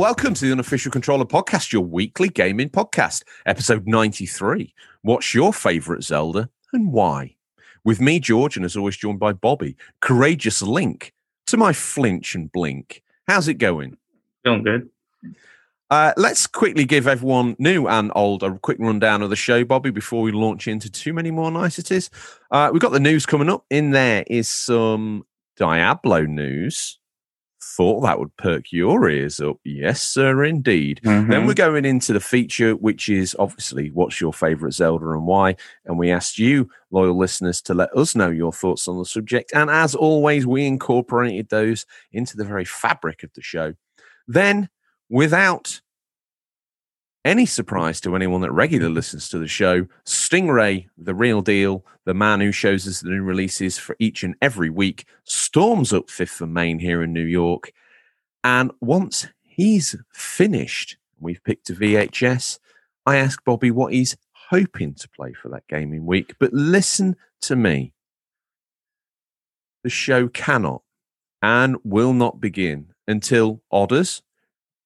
Welcome to the Unofficial Controller Podcast, your weekly gaming podcast, episode 93. What's your favourite Zelda and why? With me, George, and as always, joined by Bobby. Courageous link to my flinch and blink. How's it going? Going good. Uh, let's quickly give everyone new and old a quick rundown of the show, Bobby, before we launch into too many more niceties. Uh, we've got the news coming up. In there is some Diablo news. Thought that would perk your ears up. Yes, sir, indeed. Mm-hmm. Then we're going into the feature, which is obviously what's your favorite Zelda and why. And we asked you, loyal listeners, to let us know your thoughts on the subject. And as always, we incorporated those into the very fabric of the show. Then, without any surprise to anyone that regularly mm. listens to the show, Stingray, the real deal, the man who shows us the new releases for each and every week, storms up Fifth and Main here in New York. And once he's finished, we've picked a VHS. I ask Bobby what he's hoping to play for that gaming week. But listen to me. The show cannot and will not begin until Odders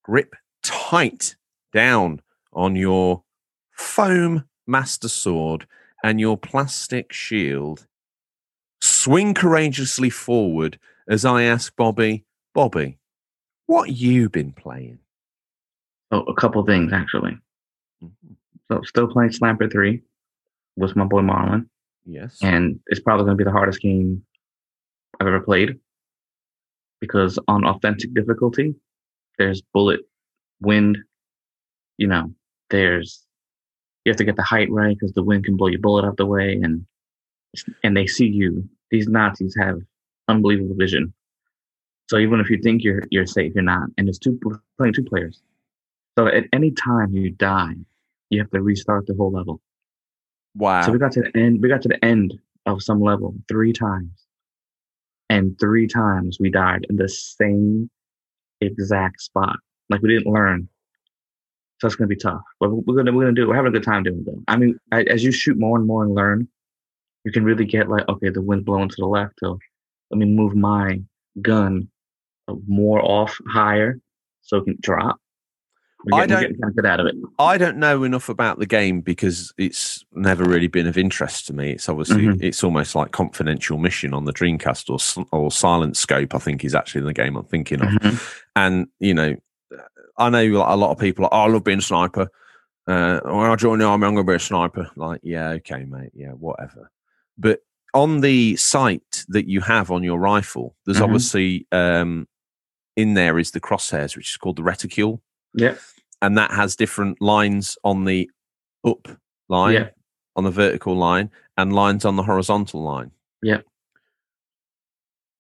grip tight down on your foam master sword and your plastic shield. Swing courageously forward as I ask Bobby, Bobby, what you been playing? Oh, a couple things actually. Mhm. So still playing Slamper 3 with my boy Marlon. Yes. And it's probably gonna be the hardest game I've ever played. Because on authentic difficulty, there's bullet, wind, you know, there's you have to get the height right because the wind can blow your bullet out the way and and they see you. These Nazis have unbelievable vision. So even if you think you're you're safe, you're not. And it's two playing two players. So at any time you die, you have to restart the whole level. wow. So we got to the end. We got to the end of some level three times, and three times we died in the same exact spot. Like we didn't learn. So it's gonna be tough, but we're gonna we're gonna do. it. We're having a good time doing it. Though. I mean, a- as you shoot more and more and learn, you can really get like, okay, the wind's blowing to the left. So let me move my gun uh, more off higher so it can drop. We're I don't- getting kind of good out of it. I don't know enough about the game because it's never really been of interest to me. It's obviously Mhm. it's almost like confidential mission on the Dreamcast or or Silent Scope. I think is actually the game I'm thinking of. Mhm. And you know, I know like, a lot of people. Are, oh, I love being a sniper. Uh, when I join the army, I'm going to be a sniper. Like, yeah, okay, mate, yeah, whatever. But on the sight that you have on your rifle, there's Mhm. obviously um, in there is the crosshairs, which is called the reticule Yeah. and that has different lines on the up line, Yeah. on the vertical line, and lines on the horizontal line. Yeah.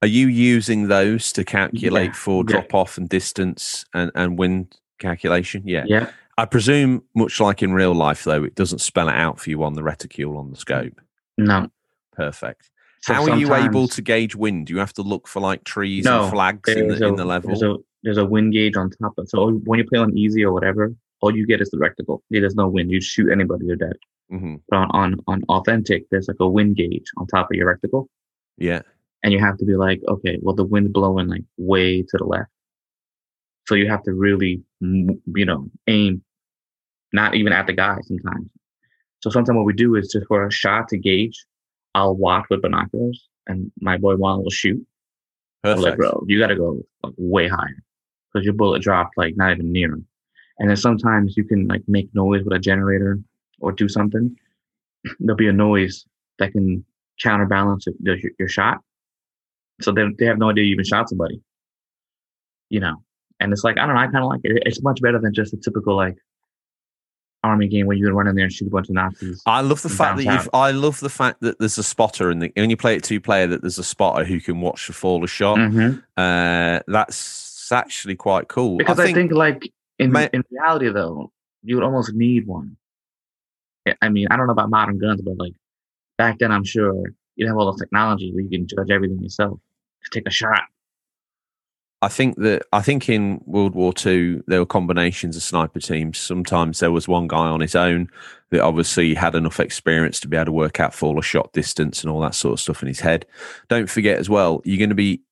Are you using those to calculate Yeah, for yeah. drop off and distance and, and wind calculation? Yeah. Yeah. I presume, much like in real life, though, it doesn't spell it out for you on the reticule on the scope. No. Perfect. So How are you able to gauge wind? Do you have to look for like trees No, and flags in there's the, a, in the level? There's a there's a wind gauge on top of so when you play on easy or whatever, all you get is the reticle. There's no wind. You shoot anybody, you're dead. Mhm. But on, on on authentic, there's like a wind gauge on top of your reticle, Yeah. And you have to be like, okay, well the wind's blowing like way to the left, so you have to really you know aim, not even at the guy sometimes. So sometimes what we do is just for a shot to gauge, I'll watch with binoculars, and my boy Juan will shoot. I'm Perfect. like, bro, you got to go like, way higher because your bullet dropped like not even near him. And then sometimes you can like make noise with a generator or do something. There'll be a noise that can counterbalance your, your shot. So they, they have no idea you even shot somebody. You know, and it's like I don't know. I kind of like it. It's much better than just a typical like army game where you can run in there and shoot a bunch of Nazis. I love the fact that you've. I love the fact that there's a spotter in the. When you play it two player, that there's a spotter who can watch the fall of shot. Mhm. Uh, that's actually quite cool. Because I think, like in Ma- in reality though, you would almost need one. I- I mean, I don't know about modern guns, but like back then, I'm sure you'd have all the technology where you can judge everything yourself. Take a shot. I think that I think in World War Two there were combinations of sniper teams. Sometimes there was one guy on his own that obviously had enough experience to be able to work out fall of shot distance and all that sort of stuff in his head. Don't forget as well, you're going to be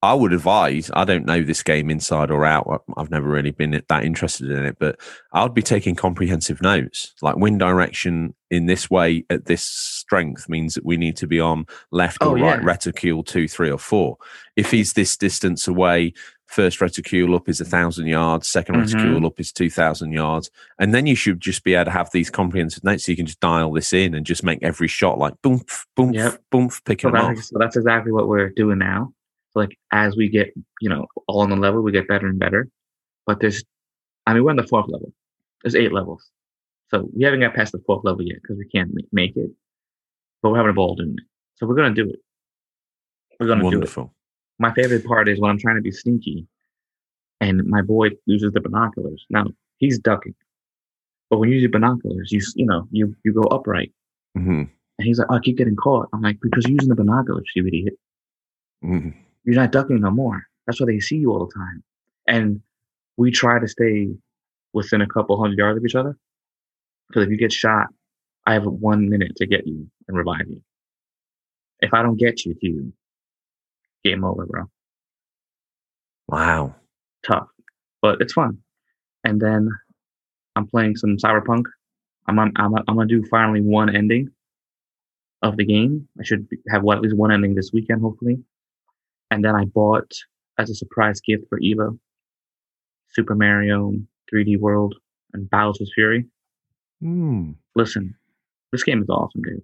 I would advise, I don't know this game inside or out. I've never really been that interested in it, but I'd be taking comprehensive notes. Like wind direction in this way at this strength means that we need to be on left Oh, or right yeah. reticule two, three, or four. If he's this distance away, first reticule up is a thousand yards, 2nd Mhm. reticule up is two thousand yards, and then you should just be able to have these comprehensive notes so you can just dial this in and just make every shot like boom, boom, Yep. boom, picking them off. so that's exactly what we're doing now. Like as we get, you know, all on the level, we get better and better. But there's, I mean, we're on the fourth level. There's eight levels, so we haven't got past the fourth level yet because we can't make it. But we're having a ball doing it, so we're gonna do it. We're gonna do it. Wonderful. My favorite part is when I'm trying to be sneaky, and my boy uses the binoculars. Now he's ducking, but when you use your binoculars, you you know you you go upright, hmm and he's like, "Oh, I keep getting caught." I'm like, "Because you're using the binoculars, you idiot." hmm you're not ducking no more. That's why they see you all the time. And we try to stay within a couple hundred yards of each other. Because if you get shot, I have one minute to get you and revive you. If I don't get you, you game over, bro. Wow. Tough, but it's fun. And then I'm playing some Cyberpunk. I'm I'm I'm, I'm gonna do finally one ending of the game. I should have what, at least one ending this weekend, hopefully. And then I bought as a surprise gift for Eva Super Mario 3D World and Bowser's Fury. Hmm. Listen, this game is awesome, dude.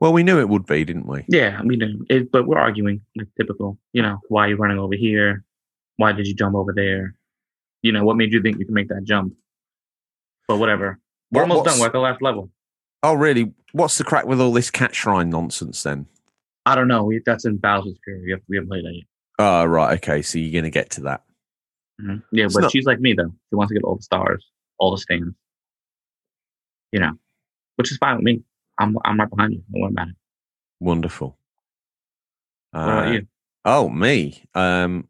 Well, we knew it would be, didn't we? Yeah, we do. It, but we're arguing like typical. You know, why are you running over here? Why did you jump over there? You know, what made you think you can make that jump? But whatever. We're What- almost done. We're at the last level. Oh, really? What's the crack with all this cat shrine nonsense then? I don't know. We, that's in Bowser's Fury. We, have, we haven't played that yet. Oh, right. Okay. So you're going to get to that. Mhm. Yeah, It's but not- she's like me though. She wants to get all the stars, all the stands. You know, which is fine with me. I'm I'm right behind you. Worry about it. Wonderful. What about Uh, you? Oh, me. Um,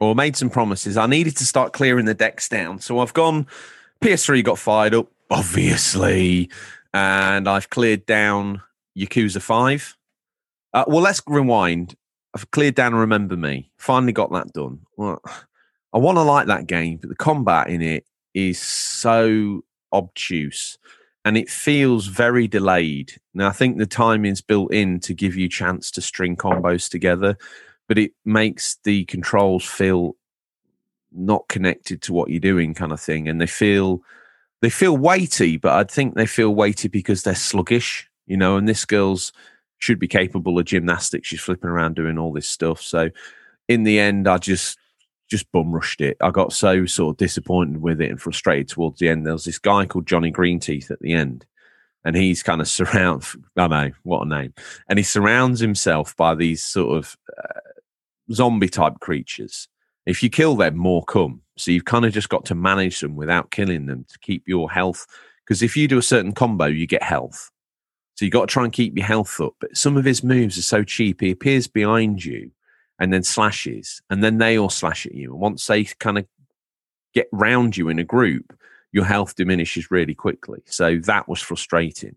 or made some promises. I needed to start clearing the decks down. So I've gone, PS3 got fired up, obviously. And I've cleared down Yakuza 5. Uh, well, let's rewind. I've cleared down Remember Me. Finally got that done. Well, I want to like that game, but the combat in it is so obtuse and it feels very delayed. Now, I think the timing's built in to give you chance to string combos together, but it makes the controls feel not connected to what you're doing, kind of thing, and they feel they feel weighty. But I think they feel weighty because they're sluggish, you know. And this girl's should be capable of gymnastics. She's flipping around doing all this stuff. So, in the end, I just just bum rushed it. I got so sort of disappointed with it and frustrated towards the end. There was this guy called Johnny Greenteeth at the end, and he's kind of surround. I know what a name, and he surrounds himself by these sort of uh, zombie type creatures. If you kill them, more come. So you've kind of just got to manage them without killing them to keep your health. Because if you do a certain combo, you get health. So you've got to try and keep your health up. But some of his moves are so cheap. He appears behind you and then slashes, and then they all slash at you. And once they kind of get round you in a group, your health diminishes really quickly. So that was frustrating.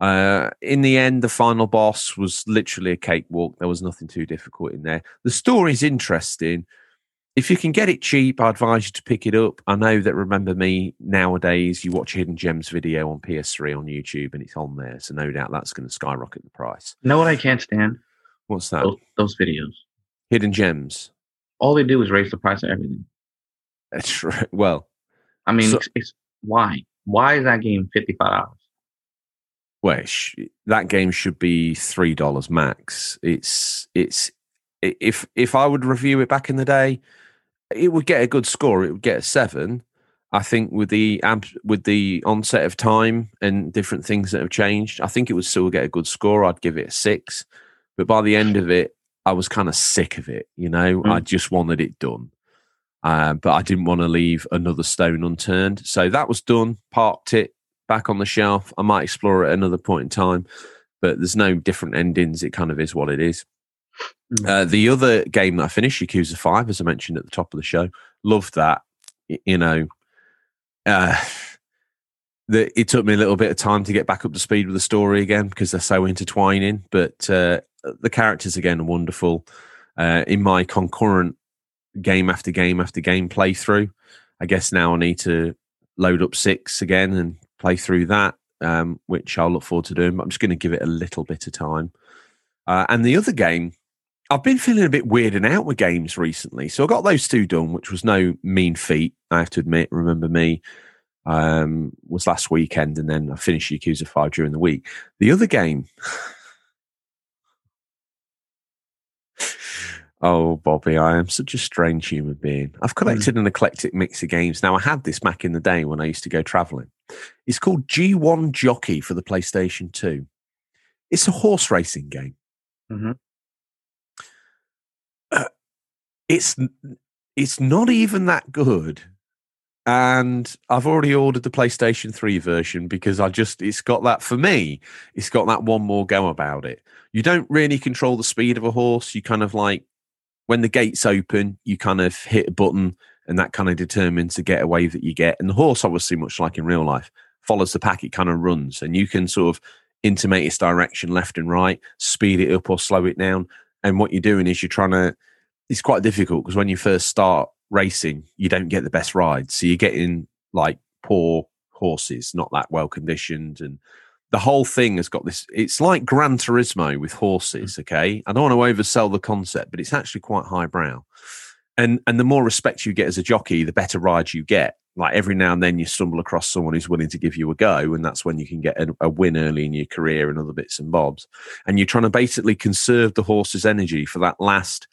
Uh, in the end, the final boss was literally a cakewalk. There was nothing too difficult in there. The story's interesting. If you can get it cheap, I advise you to pick it up. I know that Remember Me nowadays, you watch Hidden Gems video on PS3 on YouTube and it's on there. So no doubt that's going to skyrocket the price. You know what I can't stand? What's that? Those, those videos. Hidden Gems. All they do is raise the price of everything. That's right. Well, I mean, So- it's, it's why? Why is that game fifty five dollars? well, sh- that game should be three dollars max. It's it's if if I would review it back in the day, it would get a good score. It would get a seven. I think with the with the onset of time and different things that have changed, I think it would still get a good score. I'd give it a six, but by the end of it, I was kind of sick of it. You know, Mm. I just wanted it done, uh, but I didn't want to leave another stone unturned. So that was done. Parked it back on the shelf. I might explore it at another point in time, but there's no different endings. It kind of is what it is. Mm. Uh, the other game that I finished, Yakuza Five, as I mentioned at the top of the show, loved that. You know, uh, the, it took me a little bit of time to get back up to speed with the story again because they're so intertwining. But uh, the characters again are wonderful. uh, in my concurrent game after game after game playthrough. I guess now I need to load up six again and play through that, um, which I'll look forward to doing. But I'm just going to give it a little bit of time. Uh, and the other game, I've been feeling a bit weirded out with games recently. So I got those two done, which was no mean feat, I have to admit. Remember me um, was last weekend, and then I finished Yakuza 5 during the week. The other game. Oh, Bobby, I am such a strange human being. I've Hmm. collected an eclectic mix of games. Now, I had this back in the day when I used to go traveling. It's called G1 Jockey for the PlayStation 2. It's a horse racing game. Mhm. Uh, it's it's not even that good. And I've already ordered the PlayStation 3 version because I just, it's got that, for me, it's got that one more go about it. You don't really control the speed of a horse. You kind of like, when the gates open, you kind of hit a button and that kind of determines the getaway that you get. And the horse, obviously, much like in real life, follows the pack, it kind of runs and you can sort of intimate its direction left and right, speed it up or slow it down. And what you're doing is you're trying to, it's quite difficult because when you first start racing, you don't get the best rides. So you're getting like poor horses, not that well conditioned. And the whole thing has got this, it's like Gran Turismo with horses. Mm. Okay. I don't want to oversell the concept, but it's actually quite highbrow. And, and the more respect you get as a jockey, the better rides you get. Like every now and then you stumble across someone who's willing to give you a go, and that's when you can get a, a win early in your career and other bits and bobs. And you're trying to basically conserve the horse's energy for that last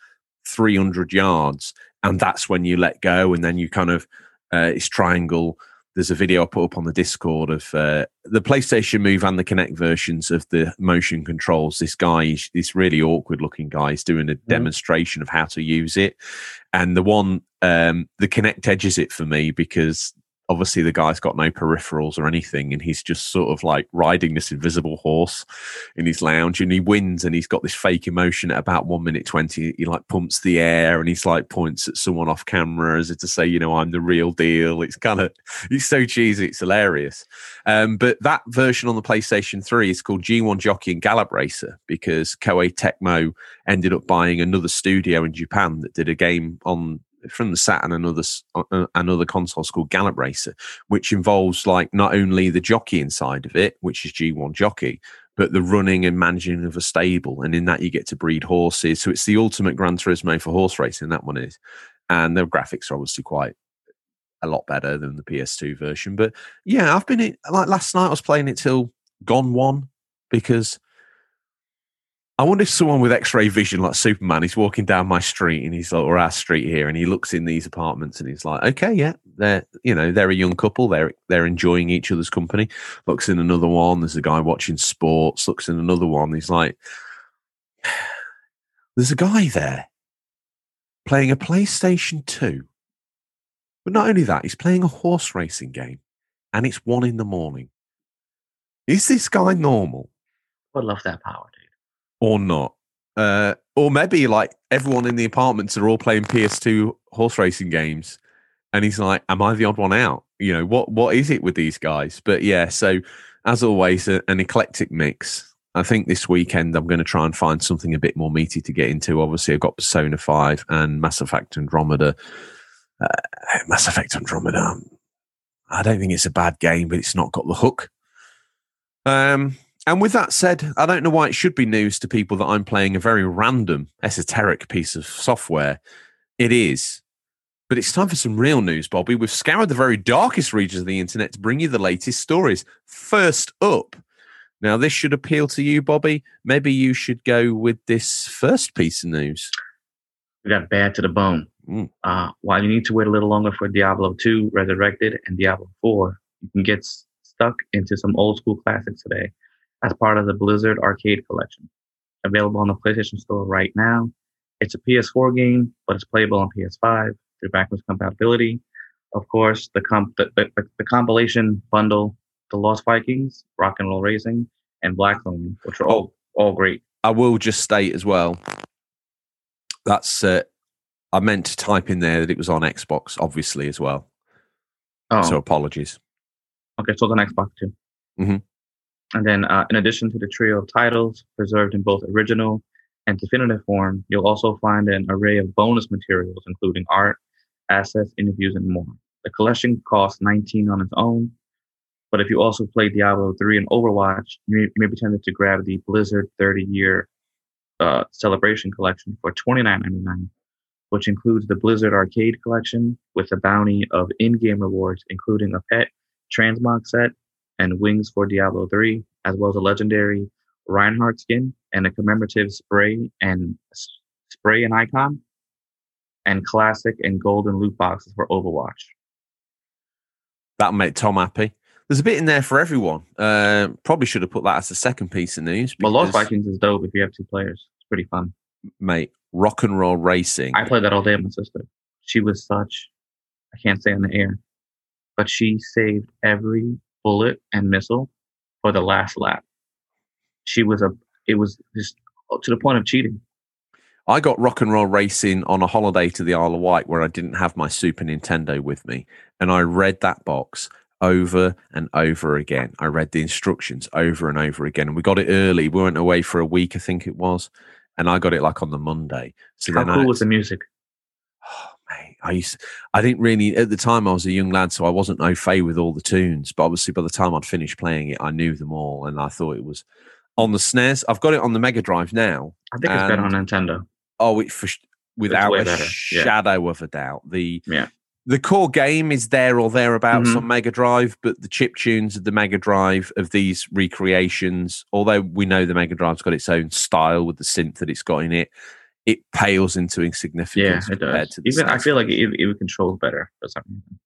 300 yards and that's when you let go and then you kind of uh, it's triangle. There's a video i put up on the discord of uh, the playstation move and the Kinect versions of the motion controls. This guy this really awkward looking guy is doing a demonstration of how to use it. And the one um, the Kinect edges it for me because obviously the guy's got no peripherals or anything and he's just sort of like riding this invisible horse in his lounge and he wins and he's got this fake emotion at about one minute 20 he like pumps the air and he's like points at someone off camera as if to say you know i'm the real deal. It's kind of it's so cheesy it's hilarious. Um, but that version on the playstation 3 is called g1 jockey and gallop racer because koei tecmo ended up buying another studio in japan that did a game on from the Saturn and other uh, and other consoles called Gallop Racer, which involves like not only the jockey inside of it, which is G1 jockey, but the running and managing of a stable, and in that you get to breed horses. So it's the ultimate Gran Turismo for horse racing. That one is, and the graphics are obviously quite a lot better than the PS2 version. But yeah, I've been in, like last night. I was playing it till gone one because I wonder if someone with X-ray vision, like Superman, he's walking down my street and he's like, or our street here, and he looks in these apartments and he's like, okay, yeah, they're, you know, they're a young couple, they're they're enjoying each other's company. Looks in another one, there's a guy watching sports. Looks in another one, he's like, there's a guy there playing a PlayStation Two, but not only that, he's playing a horse racing game, and it's one in the morning. Is this guy normal? I love that power. Or not. Uh, or maybe like everyone in the apartments are all playing PS2 horse racing games, and he's like, "Am I the odd one out?" You know what? What is it with these guys? But yeah, so as always, a, an eclectic mix. I think this weekend I'm going to try and find something a bit more meaty to get into. Obviously, I've got Persona Five and Mass Effect Andromeda. Uh, Mass Effect Andromeda. I don't think it's a bad game, but it's not got the hook. Um, and with that said, I don't know why it should be news to people that I'm playing a very random, esoteric piece of software. It is. But it's time for some real news, Bobby. We've scoured the very darkest regions of the internet to bring you the latest stories. First up, now this should appeal to you, Bobby. Maybe you should go with this first piece of news. We got bad to the bone. Mm. Uh, while you need to wait a little longer for Diablo 2 Resurrected and Diablo 4, you can get stuck into some old school classics today as part of the Blizzard Arcade Collection. Available on the PlayStation Store right now. It's a PS4 game, but it's playable on PS5 through backwards compatibility. Of course, the, comp- the, the, the compilation bundle, The Lost Vikings, Rock and Roll Racing, and Blackthorne, which are all, all great. I will just state as well. That's uh, I meant to type in there that it was on Xbox, obviously as well. Oh, So apologies. Okay, so the Xbox too. Mhm. And then, uh, in addition to the trio of titles preserved in both original and definitive form, you'll also find an array of bonus materials, including art, assets, interviews, and more. The collection costs 19 on its own, but if you also play Diablo 3 and Overwatch, you may, you may be tempted to grab the Blizzard 30 year uh, celebration collection for $29.99, which includes the Blizzard Arcade collection with a bounty of in game rewards, including a pet transmog set and wings for Diablo 3, as well as a legendary Reinhardt skin and a commemorative spray and spray and icon, and classic and golden loot boxes for Overwatch. That'll make Tom happy. There's a bit in there for everyone. Uh, probably should have put that as the second piece of news. Well, Lost Vikings is dope if you have two players. It's pretty fun. Mate, rock and roll racing. I played that all day with my sister. She was such, I can't say on the air, but she saved every bullet and missile for the last lap. She was a, it was just to the point of cheating. I got rock and roll racing on a holiday to the Isle of Wight where I didn't have my Super Nintendo with me. And I read that box over and over again. I read the instructions over and over again. And we got it early. We went away for a week, I think it was. And I got it like on the Monday. So How then cool I, was the music? Oh, mate, I used, I didn't really at the time. I was a young lad, so I wasn't au fait with all the tunes. But obviously, by the time I'd finished playing it, I knew them all, and I thought it was on the SNES. I've got it on the Mega Drive now. I think it's better on Nintendo. Oh, it for, without a better, yeah. shadow of a doubt. The Yeah. the core game is there or thereabouts Mhm. on Mega Drive, but the chip tunes of the Mega Drive of these recreations, although we know the Mega Drive's got its own style with the synth that it's got in it, it pales into insignificance. Yeah, it compared does. to the Even I feel like it, it controls better for some reason.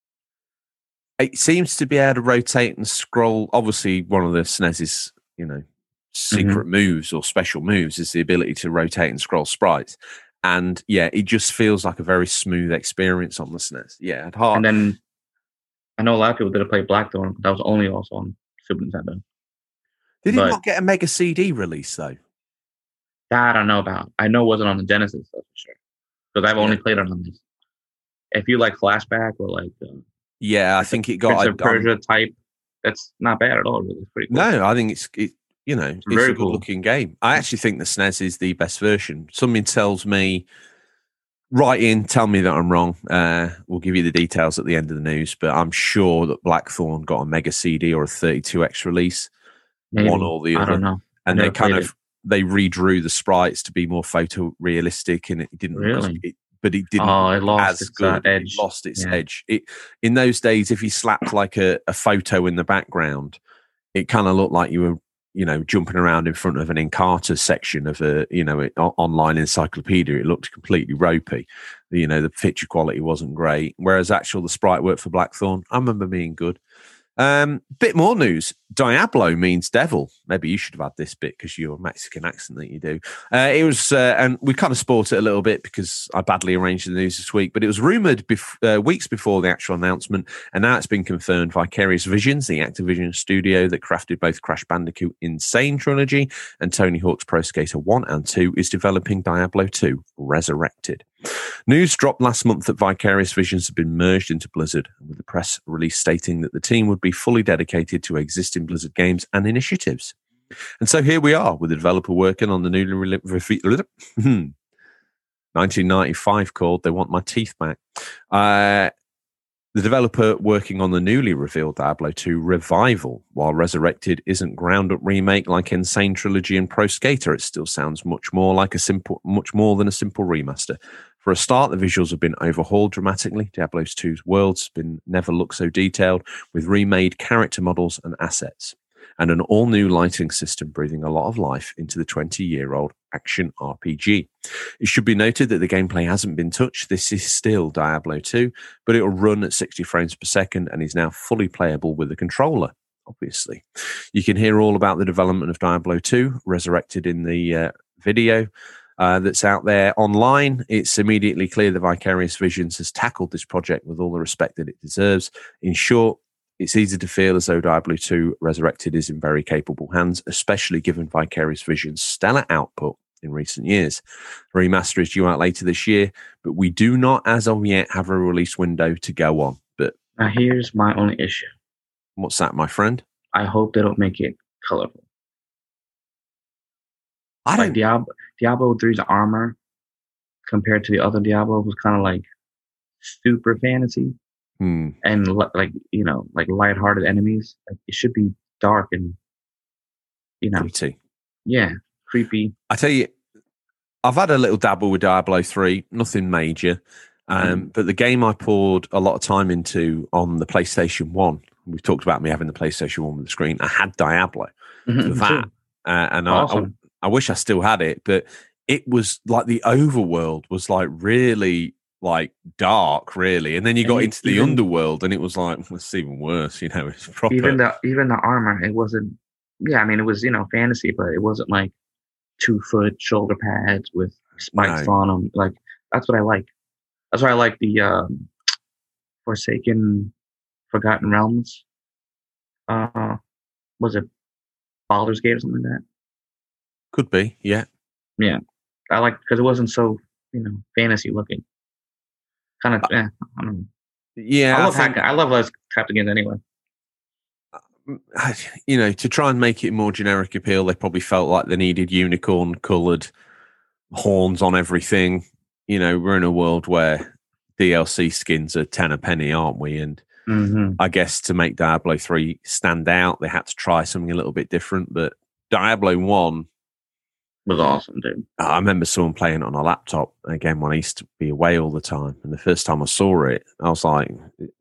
it seems to be able to rotate and scroll. Obviously, one of the SNES's, you know, secret Mm-hmm. moves or special moves is the ability to rotate and scroll sprites. And yeah, it just feels like a very smooth experience on the SNES. Yeah, at heart. And then I know a lot of people did play Blackthorne, but that was only also on Super Nintendo. Did it not get a Mega CD release though? That I don't know about. I know it wasn't on the Genesis though, for sure, because I've only Yeah. played it on this. If you like Flashback or like uh, Yeah, I think it got. Prince of Persia type, that's not bad at all. Really, it's pretty cool. no, I think it's it, you know it's Very a good cool. looking game. I actually think the SNES is the best version. Something tells me. Write in, tell me that I'm wrong. Uh, we'll give you the details at the end of the news, but I'm sure that Blackthorne got a Mega CD or a 32x release, Maybe. one or the I other, don't know. and they kind of they redrew the sprites to be more photorealistic, and it didn't look Really? it, but it didn't Oh, it lost as its good. It edge. lost its Yeah. edge. It in those days, if you slapped like a, a photo in the background, it kind of looked like you were, you know, jumping around in front of an Encarta section of a, you know, an online encyclopedia. It looked completely ropey. You know, the picture quality wasn't great. Whereas actual the sprite work for Blackthorne, I remember being good. Um, bit more news. Diablo means devil. Maybe you should have had this bit because your Mexican accent that you do. Uh, it was, uh, and we kind of sport it a little bit because I badly arranged the news this week. But it was rumored bef- uh, weeks before the actual announcement, and now it's been confirmed. Vicarious Visions, the Activision studio that crafted both Crash Bandicoot N. Sane trilogy and Tony Hawk's Pro Skater One and Two, is developing Diablo Two: Resurrected. News dropped last month that Vicarious Visions had been merged into Blizzard, with the press release stating that the team would be fully dedicated to existing Blizzard games and initiatives. And so here we are with the developer working on the newly released 1995 called They Want My Teeth Back. Uh, the developer working on the newly revealed Diablo 2 Revival, while Resurrected isn't ground up remake like N. Sane Trilogy and Pro Skater, it still sounds much more like a simple, much more than a simple remaster. For a start, the visuals have been overhauled dramatically. Diablo 2's world's been never looked so detailed, with remade character models and assets, and an all new lighting system breathing a lot of life into the 20 year old action RPG. It should be noted that the gameplay hasn't been touched. This is still Diablo 2, but it will run at 60 frames per second and is now fully playable with a controller. Obviously, you can hear all about the development of Diablo 2 resurrected in the uh, video uh, that's out there online. It's immediately clear that Vicarious Visions has tackled this project with all the respect that it deserves. In short, it's easy to feel as though Diablo 2 Resurrected is in very capable hands, especially given Vicarious Visions' stellar output in recent years. The remaster is due out later this year, but we do not, as of yet, have a release window to go on. But Now here's my only issue. what's that, my friend? I hope they don't make it colorful. I don't. Diablo Diablo 3's armor compared to the other Diablo was kind of like super fantasy Hmm. and li- like you know like lighthearted enemies. Like, it should be dark and you know gritty. yeah creepy. I tell you, I've had a little dabble with Diablo 3, nothing major. Um, But the game I poured a lot of time into on the PlayStation 1, we've talked about me having the PlayStation 1 with the screen. I had Diablo, Mhm, that. uh, and I, I, Awesome. I wish I still had it, but it was like the overworld was like really like dark, really. And then you got e- into the even- underworld and it was like, well, it's even worse, you know, it's proper. even the even the armor it wasn't yeah i mean it was you know fantasy but it wasn't like two foot shoulder pads with spikes No. on them like that's what i like that's why i like the um forsaken forgotten realms uh was it Baldur's Gate or something like that Could be, yeah. Yeah. I like because it wasn't so you know fantasy looking kind of eh, I don't know. Yeah. I I love think- hack, I love those type of games anyway. you know, to try and make it more generic appeal, they probably felt like they needed unicorn coloured horns on everything. You know, we're in a world where DLC skins are ten a penny, aren't we? And Mm-hmm. I guess to make Diablo three stand out, they had to try something a little bit different. But Diablo one, Was awesome, dude. I remember someone playing it on a laptop again when I used to be away all the time. And the first time I saw it, I was like,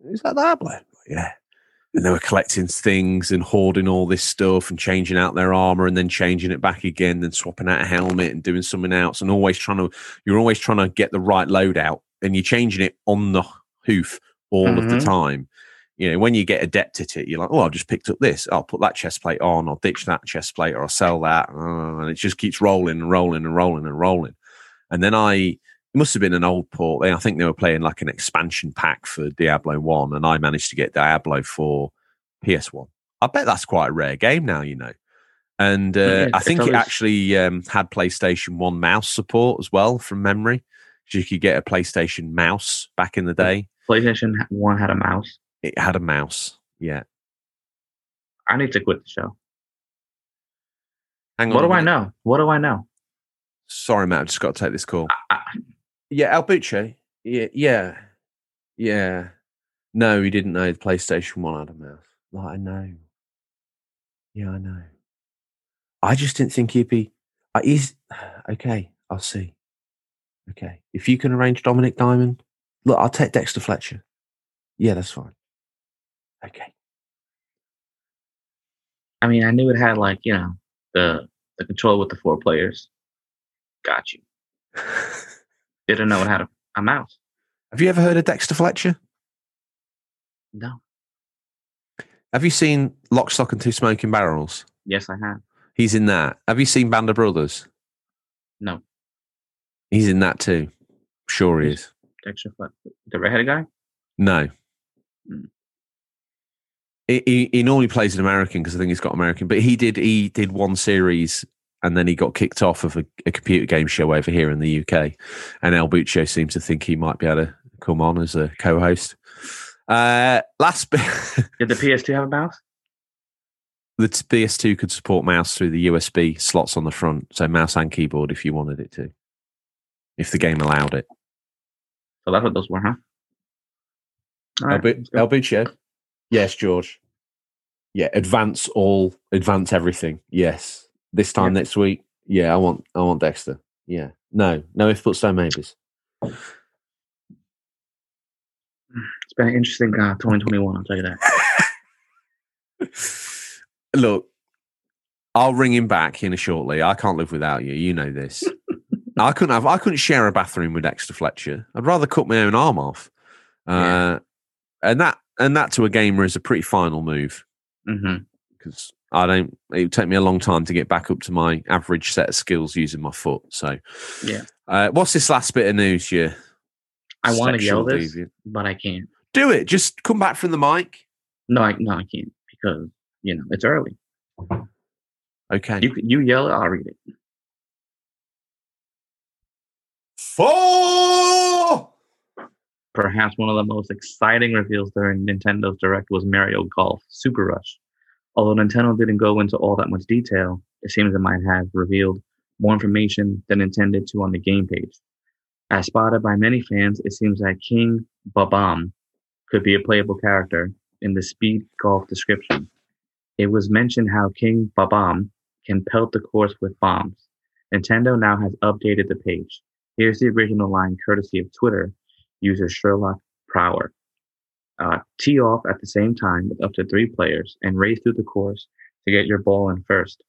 "Is that Diablo?" Yeah. And they were collecting things and hoarding all this stuff and changing out their armor and then changing it back again, then swapping out a helmet and doing something else and always trying to. You're always trying to get the right loadout and you're changing it on the hoof all of the Mhm. time. You know, when you get adept at it, you're like, oh, I've just picked up this. I'll put that chest plate on. I'll ditch that chest plate or I'll sell that. Uh, And it just keeps rolling and rolling and rolling and rolling. And then I, it must have been an old port. I think they were playing like an expansion pack for Diablo 1. And I managed to get Diablo 4 PS1. I bet that's quite a rare game now, you know. And uh, Yeah, I think it actually um, had PlayStation 1 mouse support as well from memory. So you could get a PlayStation mouse back in the day. PlayStation One had a mouse. It had a mouse. Yeah. I need to quit the show. Hang on. What do I know? What do I know? Sorry, Matt. I've just got to take this call. I, Yeah, Albuche. Yeah, yeah, yeah. No, he didn't know the PlayStation One had a mouse. Like I know. Yeah, I know. I just didn't think he'd be. Uh, he's okay. I'll see. Okay, if you can arrange Dominic Diamond, look, I'll take Dexter Fletcher. Yeah, that's fine. Okay. I mean, I knew it had like you know the the control with the four players. Got you. Didn't know it had a, a mouse. Have you ever heard of Dexter Fletcher? No. Have you seen Lock, Stock, and Two Smoking Barrels? Yes, I have. He's in that. Have you seen Band of Brothers? No. He's in that too. Sure he is. Dexter Fletcher, the redheaded guy. No. Hmm. He, he, normally plays an American because I think he's got American, but he did he did one series and then he got kicked off of a, a computer game show over here in the UK. And El Buccio seems to think he might be able to come on as a co-host. Uh, last bit, Did the PS2 have a mouse? the PS2 could support mouse through the USB slots on the front, so mouse and keyboard if you wanted it to, if the game allowed it. So that's what those were, huh? All right, Albu- let's go. Albuccio? Yes, George. Yeah, advance all, advance everything. Yes. This time Yeah. next week. Yeah, I want, I want Dexter. Yeah. No, no if buts, no maybes. It's been an interesting uh, 2021. I'll tell you that. Look, I'll ring him back in a shortly. I can't live without you. You know this. I couldn't have. I couldn't share a bathroom with Dexter Fletcher. I'd rather cut my own arm off. Uh, Yeah. And that and that to a gamer is a pretty final move because I don't. It would take me a long time to get back up to my average set of skills using my foot. So, Yeah. Uh, what's this last bit of news? You. I want to yell this, deviant? but I can't. Do it. Just come back from the mic. No, I no, I can't because you know it's early. Okay. You you yell it, I'll read it. Fore. Perhaps one of the most exciting reveals during Nintendo's Direct was Mario Golf Super Rush. Although Nintendo didn't go into all that much detail, it seems it might have revealed more information than intended to on the game page. As spotted by many fans, it seems that King Bob-omb could be a playable character in the speed golf description. It was mentioned how King Bob-omb can pelt the course with bombs. Nintendo now has updated the page. Here's the original line courtesy of Twitter user Sherlock Prower. Uh, tee off at the same time with up to three players and race through the course to get your ball in first.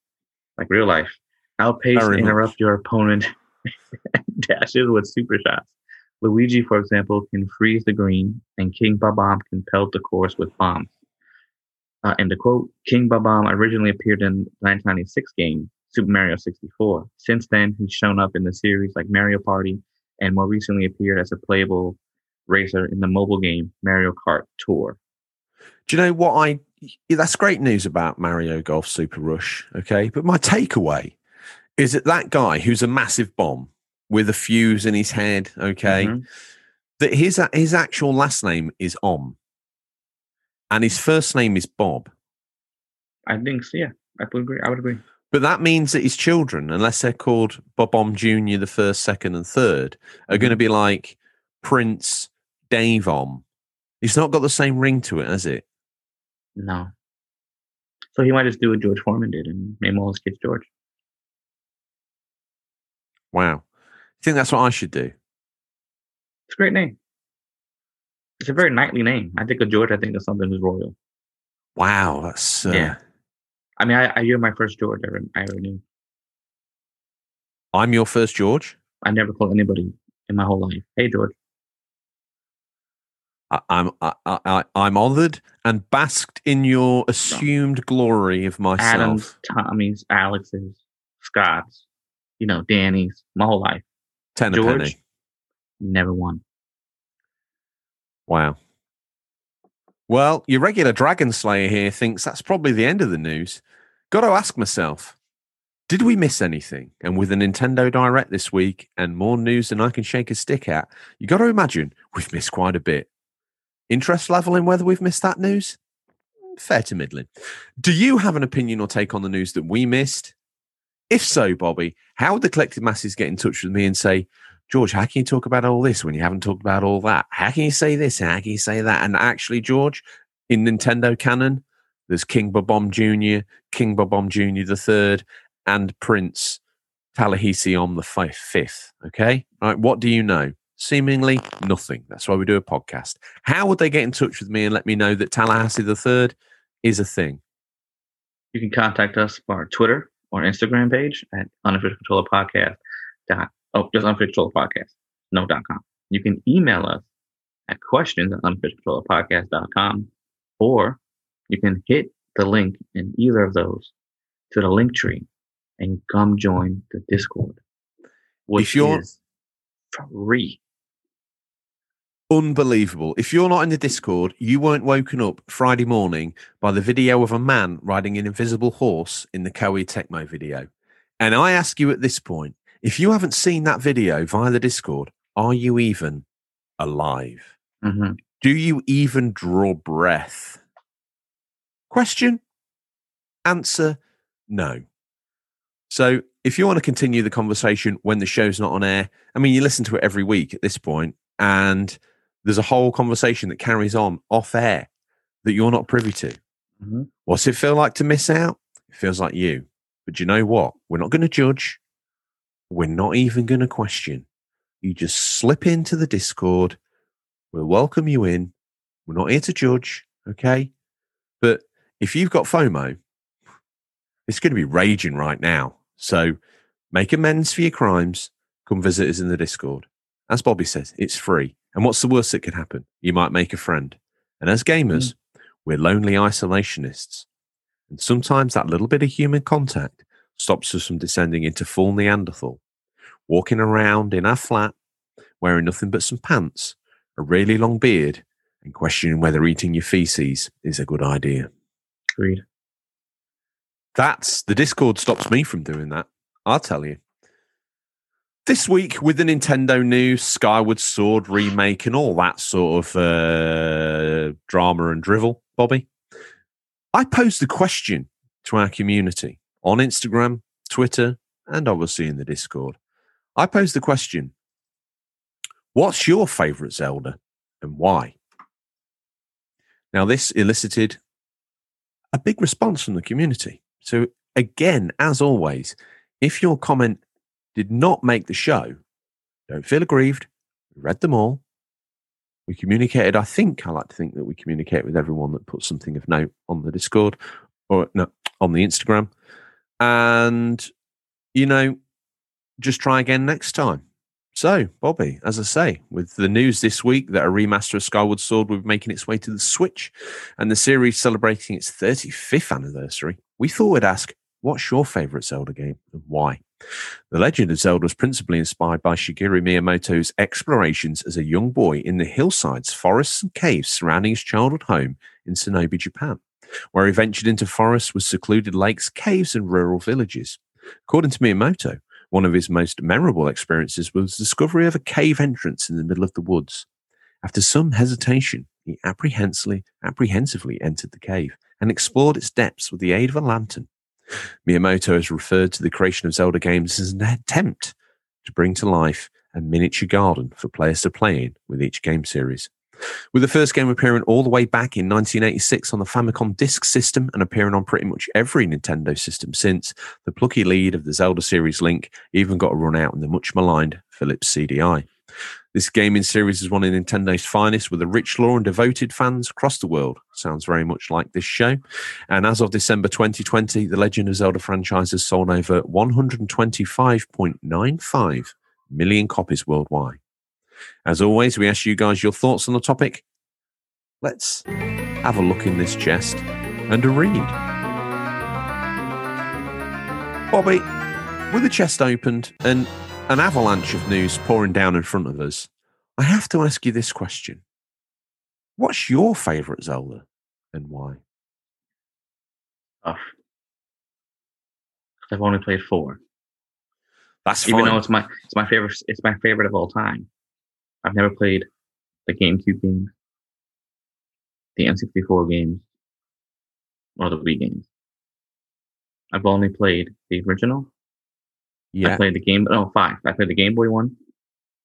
Like real life. Outpace, interrupt your opponent, dashes with super shots. Luigi, for example, can freeze the green, and King Bob-omb can pelt the course with bombs. Uh, and the quote, King Bob-omb originally appeared in the 1996 game, Super Mario 64. Since then, he's shown up in the series like Mario Party, and more recently appeared as a playable racer in the mobile game Mario Kart Tour. Do you know what I? That's great news about Mario Golf Super Rush. Okay, but my takeaway is that that guy who's a massive bomb with a fuse in his head. Okay, mm-hmm. that his his actual last name is Om, and his first name is Bob. I think so. Yeah, I would agree. I would agree. But that means that his children, unless they're called Bob-omb Jr., the first, second, and third, are going to be like Prince Dave Om. He's not got the same ring to it, has it? No. So he might just do what George Foreman did and name all his kids George. Wow. I think that's what I should do. It's a great name. It's a very knightly name. I think of George, I think of something who's royal. Wow. That's. Uh... Yeah. I mean, I, I, you're my first George I ever, I ever knew. I'm your first George? I never called anybody in my whole life. Hey, George. I, I'm I, I, I'm honoured and basked in your assumed glory of myself. Adams, Tommy's, Alex's, Scott's, you know, Danny's, my whole life. Ten George, penny. Never won. Wow. Well, your regular Dragon Slayer here thinks that's probably the end of the news. Got to ask myself, did we miss anything? And with a Nintendo Direct this week and more news than I can shake a stick at, you got to imagine we've missed quite a bit. Interest level in whether we've missed that news? Fair to middling. Do you have an opinion or take on the news that we missed? If so, Bobby, how would the collective masses get in touch with me and say, George, how can you talk about all this when you haven't talked about all that? How can you say this and how can you say that? And actually, George, in Nintendo canon, there's King Bob-omb Jr., King Bob-omb Jr. the third, and Prince Ta-Nehisi on the fifth. Okay, right. What do you know? Seemingly nothing. That's why we do a podcast. How would they get in touch with me and let me know that Tallahassee the third is a thing? You can contact us on our Twitter or Instagram page at unofficial controller podcast. Dot, oh, just unofficial podcast. No dot com. You can email us at questions at unofficialcontrollerpodcast.com or you can hit the link in either of those to the link tree and come join the Discord, which is free. Unbelievable. If you're not in the Discord, you weren't woken up Friday morning by the video of a man riding an invisible horse in the Koei Tecmo video. And I ask you at this point, if you haven't seen that video via the Discord, are you even alive? Mm-hmm. Do you even draw breath? Question? Answer no. So if you want to continue the conversation when the show's not on air, I mean, you listen to it every week at this point, and there's a whole conversation that carries on off air that you're not privy to. Mm-hmm. What's it feel like to miss out? It feels like you. But you know what? We're not going to judge. We're not even going to question. You just slip into the Discord. We'll welcome you in. We're not here to judge. Okay. But if you've got FOMO, it's going to be raging right now. So make amends for your crimes. Come visit us in the Discord. As Bobby says, it's free. And what's the worst that could happen? You might make a friend. And as gamers, mm. we're lonely isolationists. And sometimes that little bit of human contact stops us from descending into full Neanderthal, walking around in our flat, wearing nothing but some pants, a really long beard, and questioning whether eating your feces is a good idea. Agreed. That's the Discord stops me from doing that. I'll tell you. This week, with the Nintendo news, Skyward Sword remake, and all that sort of uh, drama and drivel, Bobby, I posed a question to our community on Instagram, Twitter, and obviously in the Discord. I posed the question What's your favorite Zelda and why? Now, this elicited a big response from the community. So, again, as always, if your comment did not make the show, don't feel aggrieved. We read them all. We communicated. I think I like to think that we communicate with everyone that puts something of note on the Discord or no, on the Instagram. And, you know, just try again next time. So, Bobby, as I say, with the news this week that a remaster of Skyward Sword will be making its way to the Switch and the series celebrating its 35th anniversary, we thought we'd ask, what's your favourite Zelda game and why? The Legend of Zelda was principally inspired by Shigeru Miyamoto's explorations as a young boy in the hillsides, forests, and caves surrounding his childhood home in Sonobe, Japan, where he ventured into forests with secluded lakes, caves, and rural villages. According to Miyamoto, one of his most memorable experiences was the discovery of a cave entrance in the middle of the woods. After some hesitation, he apprehensively, apprehensively entered the cave and explored its depths with the aid of a lantern. Miyamoto has referred to the creation of Zelda games as an attempt to bring to life a miniature garden for players to play in with each game series. With the first game appearing all the way back in 1986 on the Famicom Disk System and appearing on pretty much every Nintendo system since, the plucky lead of the Zelda series Link even got a run out in the much maligned Philips CDI. This gaming series is one of Nintendo's finest with a rich lore and devoted fans across the world. Sounds very much like this show. And as of December 2020, the Legend of Zelda franchise has sold over 125.95 million copies worldwide. As always, we ask you guys your thoughts on the topic. Let's have a look in this chest and a read. Bobby, with the chest opened and an avalanche of news pouring down in front of us, I have to ask you this question. What's your favourite Zelda and why? Tough. I've only played four. That's Even fine. though it's my it's my favorite it's my favorite of all time. I've never played the GameCube games, the N64 games, or the Wii games. I've only played the original. Yeah. I played the game. No, five. I played the Game Boy one.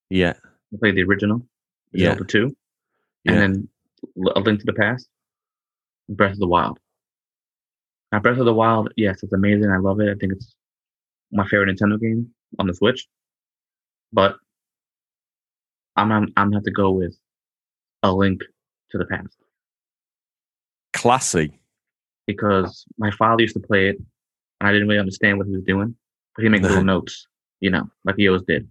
yeah, I played the original, yeah, Zelda two, Yeah. and then A Link to the Past, Breath of the Wild. Now, Breath of the Wild, yes, it's amazing. I love it. I think it's my favorite Nintendo game on the Switch. But I'm I'm, I'm gonna have to go with A Link to the Past classy. because my father used to play it, and I didn't really understand what he was doing, but he made little notes, you know, like he always did,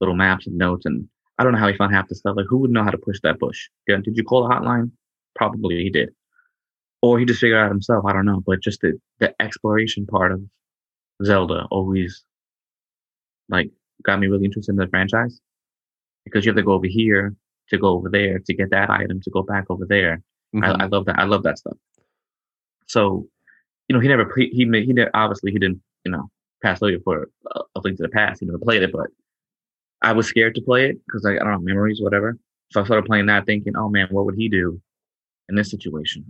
little maps and notes, and I don't know how he found half the stuff. Like, who would know how to push that bush? Yeah, did you call the hotline? Probably he did, or he just figured it out himself. I don't know, but just the the exploration part of Zelda always like got me really interested in the franchise because you have to go over here to go over there to get that item to go back over there. Mhm. I, I love that. I love that stuff. So, you know, he never he ma- he did obviously he didn't you know pass away for a, a link to the past. He never played it, but I was scared to play it because I, I don't know memories, whatever. So I started playing that, thinking, oh man, what would he do in this situation?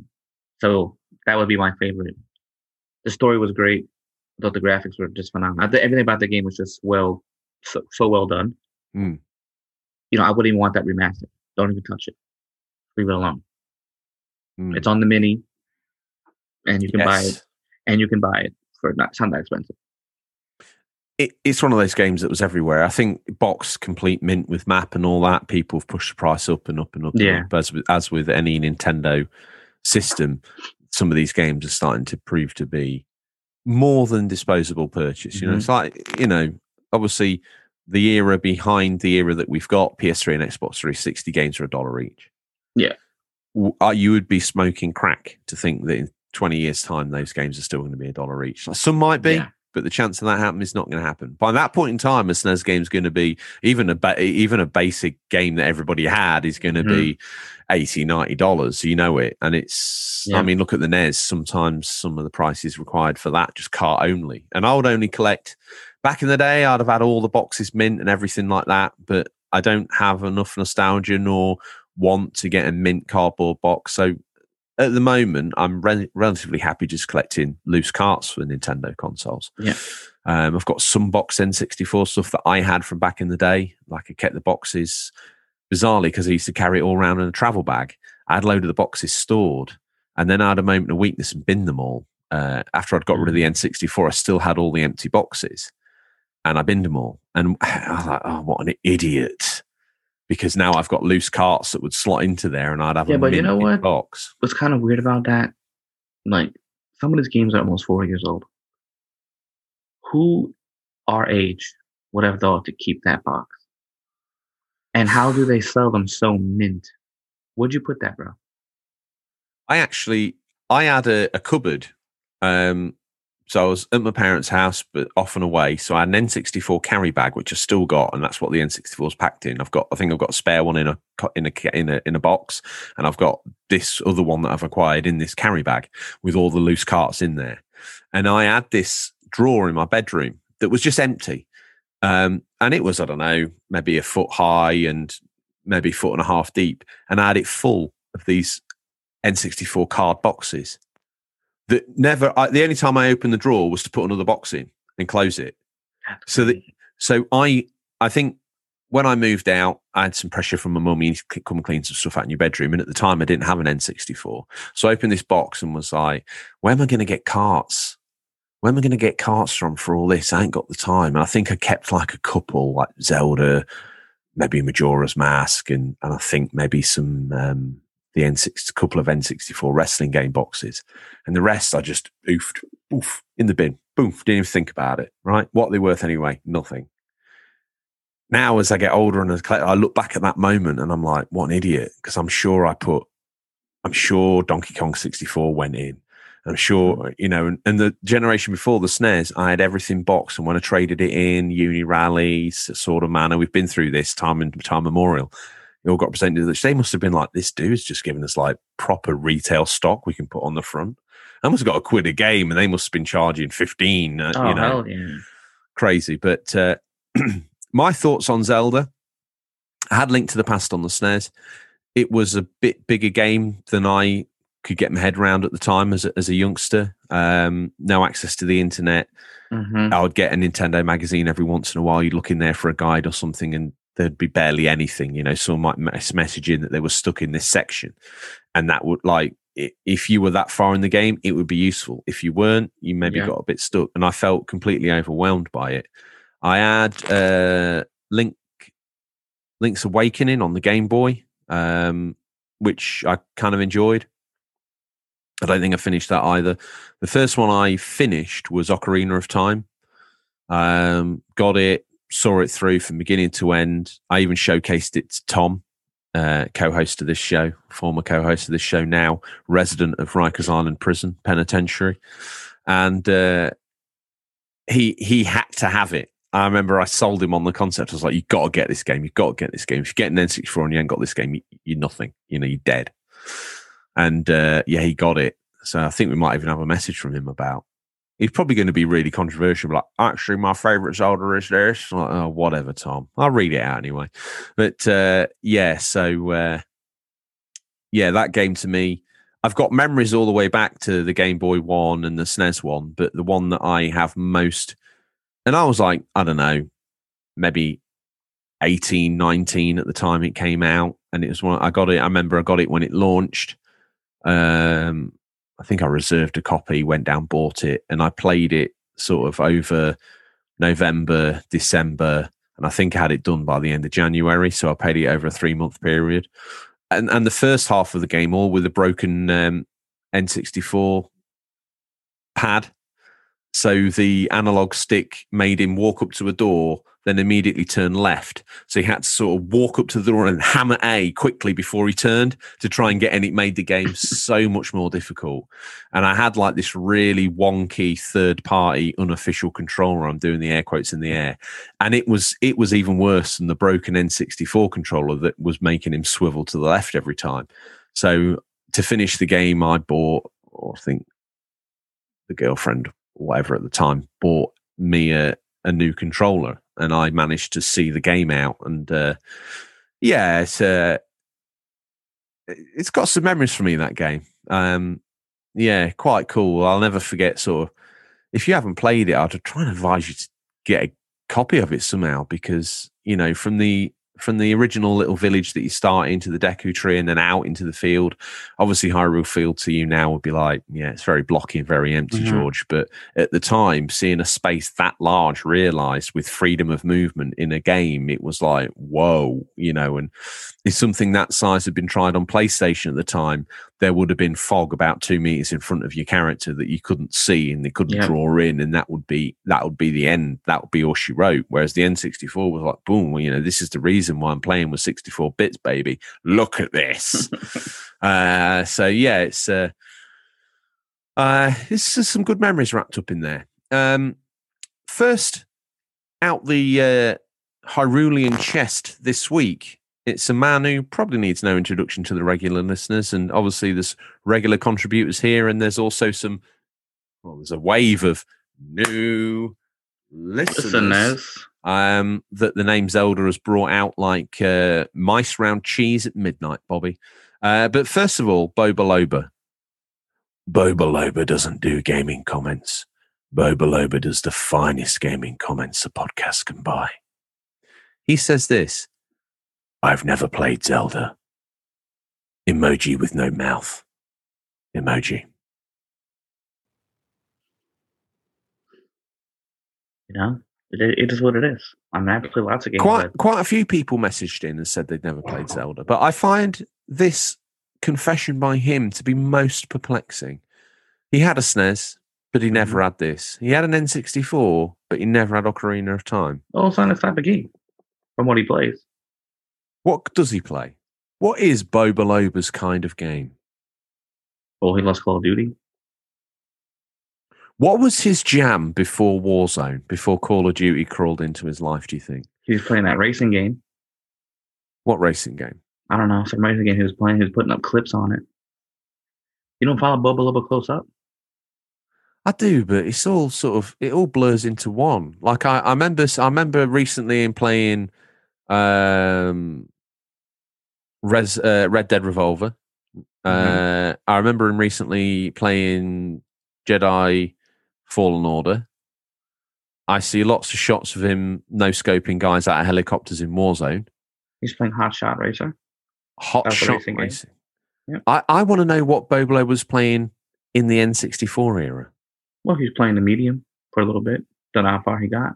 So that would be my favorite. The story was great. I thought the graphics were just phenomenal. Everything about the game was just well, so, so well done. Mm. You know, I wouldn't even want that remastered. Don't even touch it. Leave it alone. Mm. It's on the mini, and you can buy it. And you can buy it for not it's not that expensive. it, it's one of those games that was everywhere. I think box complete mint with map and all that. People have pushed the price up and up and up. and Yeah. up. As with, as with any Nintendo system, some of these games are starting to prove to be more than disposable purchase. You know, Mhm. it's like you know, obviously the era behind the era that we've got, PS3 and Xbox 360 games are a dollar each. Yeah. Uh, you would be smoking crack to think that in 20 years' time those games are still going to be a dollar each. Some might be, Yeah. but the chance of that happening is not going to happen. By that point in time, a SNES game is going to be even a ba- even a basic game that everybody had is going to Mhm. be 80 90 dollars. You know it, and it's. I mean, look at the NES. Sometimes some of the prices required for that just cart only, and I would only collect. Back in the day, I'd have had all the boxes mint and everything like that, but I don't have enough nostalgia nor want to get a mint cardboard box. So at the moment, I'm re- relatively happy just collecting loose carts for Nintendo consoles. Yeah. Um, I've got some box N64 stuff that I had from back in the day. Like I kept the boxes bizarrely because I used to carry it all around in a travel bag. I had a load of the boxes stored, and then I had a moment of weakness and bin them all. Uh, after I'd got rid of the N64, I still had all the empty boxes, and I binned them all. And I was like, "Oh, what an idiot!" Because now I've got loose carts that would slot into there, and I'd have Yeah, a but you know what? box. What's kind of weird about that? Like some of these games are almost four years old. Who our age would have thought to keep that box? And how do they sell them so mint? Where'd you put that, bro? I actually I had a, a cupboard. Um, so I was at my parents' house, but off and away. So I had an N64 carry bag, which I still got, and that's what the N64 is packed in. I've got, I think I've got a spare one in a in a in a in a box, and I've got this other one that I've acquired in this carry bag with all the loose carts in there. And I had this drawer in my bedroom that was just empty, um, and it was I don't know maybe a foot high and maybe foot and a half deep, and I had it full of these N64 card boxes that never I, the only time I opened the drawer was to put another box in and close it. So that so I I think when I moved out, I had some pressure from my mum. You need to come and clean some stuff out in your bedroom. And at the time, I didn't have an N64. So I opened this box and was like, where am I going to get carts? Where am I going to get carts from for all this? I ain't got the time. And I think I kept like a couple, like Zelda, maybe Majora's Mask, and, and I think maybe some um, the N6, a couple of N64 wrestling game boxes. And the rest I just oofed, oof, in the bin. Boom, didn't even think about it, right? What are they worth anyway? Nothing. Now, as I get older and as I look back at that moment and I'm like, what an idiot. Because I'm sure I put, I'm sure Donkey Kong 64 went in. I'm sure, you know, and, and the generation before the SNES, I had everything boxed. And when I traded it in, Uni Rallies, sort of manner, we've been through this time and time memorial. All got presented. the- They must have been like, this dude's just giving us like proper retail stock we can put on the front. I must have got a quid a game and they must have been charging 15, uh, Oh you know, yeah! crazy. But uh, my thoughts on Zelda, I had Link to the Past on the SNES. It was a bit bigger game than I could get my head around at the time as a, as a youngster. Um, no access to the internet. hmm I would get a Nintendo magazine every once in a while. You'd look in there for a guide or something, and there'd be barely anything. You know, someone might mess- message in that they were stuck in this section, and that would like if you were that far in the game, it would be useful. If you weren't, you maybe Yeah. got a bit stuck, and I felt completely overwhelmed by it. I had uh, Link Link's Awakening on the Game Boy, um, which I kind of enjoyed. I don't think I finished that either. The first one I finished was Ocarina of Time. Um, got it, saw it through from beginning to end. I even showcased it to Tom, uh, co-host of this show, former co-host of this show, now resident of Rikers Island Prison Penitentiary, and uh, he he had to have it. I remember I sold him on the concept. I was like, "You got to get this game. You've got to get this game. If you get an N64 and you ain't got this game, you, you're nothing. You know, you're dead." And uh, yeah, he got it. So I think we might even have a message from him about. He's probably going to be really controversial. Like, actually, my favorite Zelda is this. Like, oh, whatever, Tom. I'll read it out anyway. But uh, yeah, so uh, yeah, that game to me, I've got memories all the way back to the Game Boy one and the SNES one, but the one that I have most, and I was like, I don't know, maybe 18, 19 at the time it came out, and it was one I got it. I remember I got it when it launched. Um, I think I reserved a copy, went down, bought it, and I played it sort of over November, December, and I think I had it done by the end of January. So I played it over a three month period. And and the first half of the game, all with a broken um, N64 pad. So the analog stick made him walk up to a door, then immediately turn left. So he had to sort of walk up to the door and hammer A quickly before he turned to try and get, and it made the game so much more difficult. And I had like this really wonky third party unofficial controller. I'm doing the air quotes in the air. And it was it was even worse than the broken N64 controller that was making him swivel to the left every time. So to finish the game, I bought, or I think the girlfriend, whatever at the time, bought me a, a new controller, and I managed to see the game out. And uh, yeah, it's uh, it's got some memories for me in that game. Um, yeah, quite cool. I'll never forget. Sort of, if you haven't played it, I'd try and advise you to get a copy of it somehow because you know from the from the original little village that you start into the Deku tree and then out into the field. Obviously, Hyrule Field to you now would be like, yeah, it's very blocky and very empty, Mhm. George. But at the time, seeing a space that large realized with freedom of movement in a game, it was like, whoa, you know, and if something that size had been tried on PlayStation at the time, there would have been fog about two meters in front of your character that you couldn't see and they couldn't Yeah. draw in, and that would be that would be the end. That would be all she wrote. Whereas the N64 was like, boom, well, you know, this is the reason why I'm playing with 64 bits, baby. Look at this. uh, so yeah, it's uh, uh, this is some good memories wrapped up in there. Um, first out the uh, Hyrulean chest this week. It's a man who probably needs no introduction to the regular listeners, and obviously there's regular contributors here, and there's also some. Well, there's a wave of new listeners Listeners. um, that the name Zelda has brought out like uh, mice round cheese at midnight, Bobby. Uh, but first of all, Boba Loba. Boba Loba doesn't do gaming comments. Boba Loba does the finest gaming comments a podcast can buy. He says this I've never played Zelda. Emoji with no mouth. Emoji. You know, it, it is what it is. I mean, I play lots of games. quite but quite a few people messaged in and said they'd never played Zelda, but I find this confession by him to be most perplexing. He had a SNES, but he never mm-hmm. had this. He had an N64, but he never had Ocarina of Time. oh, it's not his type of game from what he plays. What does he play? What is Boba Loba's kind of game? Oh, he loves Call of Duty. What was his jam before Warzone, before Call of Duty crawled into his life, do you think? He's playing that racing game. What racing game? I don't know, some racing game he was playing. He was putting up clips on it. You don't follow Boba Loba close up? I do, but it's all sort of it all blurs into one. Like I, I remember, I remember recently in playing um, Res, uh, Red Dead Revolver. Uh, I remember him recently playing Jedi Fallen Order. I see lots of shots of him no scoping guys out of helicopters in Warzone. He's playing Hot Shot Racer. Hot That's shot racing racing. Yep. I, I want to know what Boblo was playing in the N64 era. Well, he's playing the medium for a little bit. Don't know how far he got.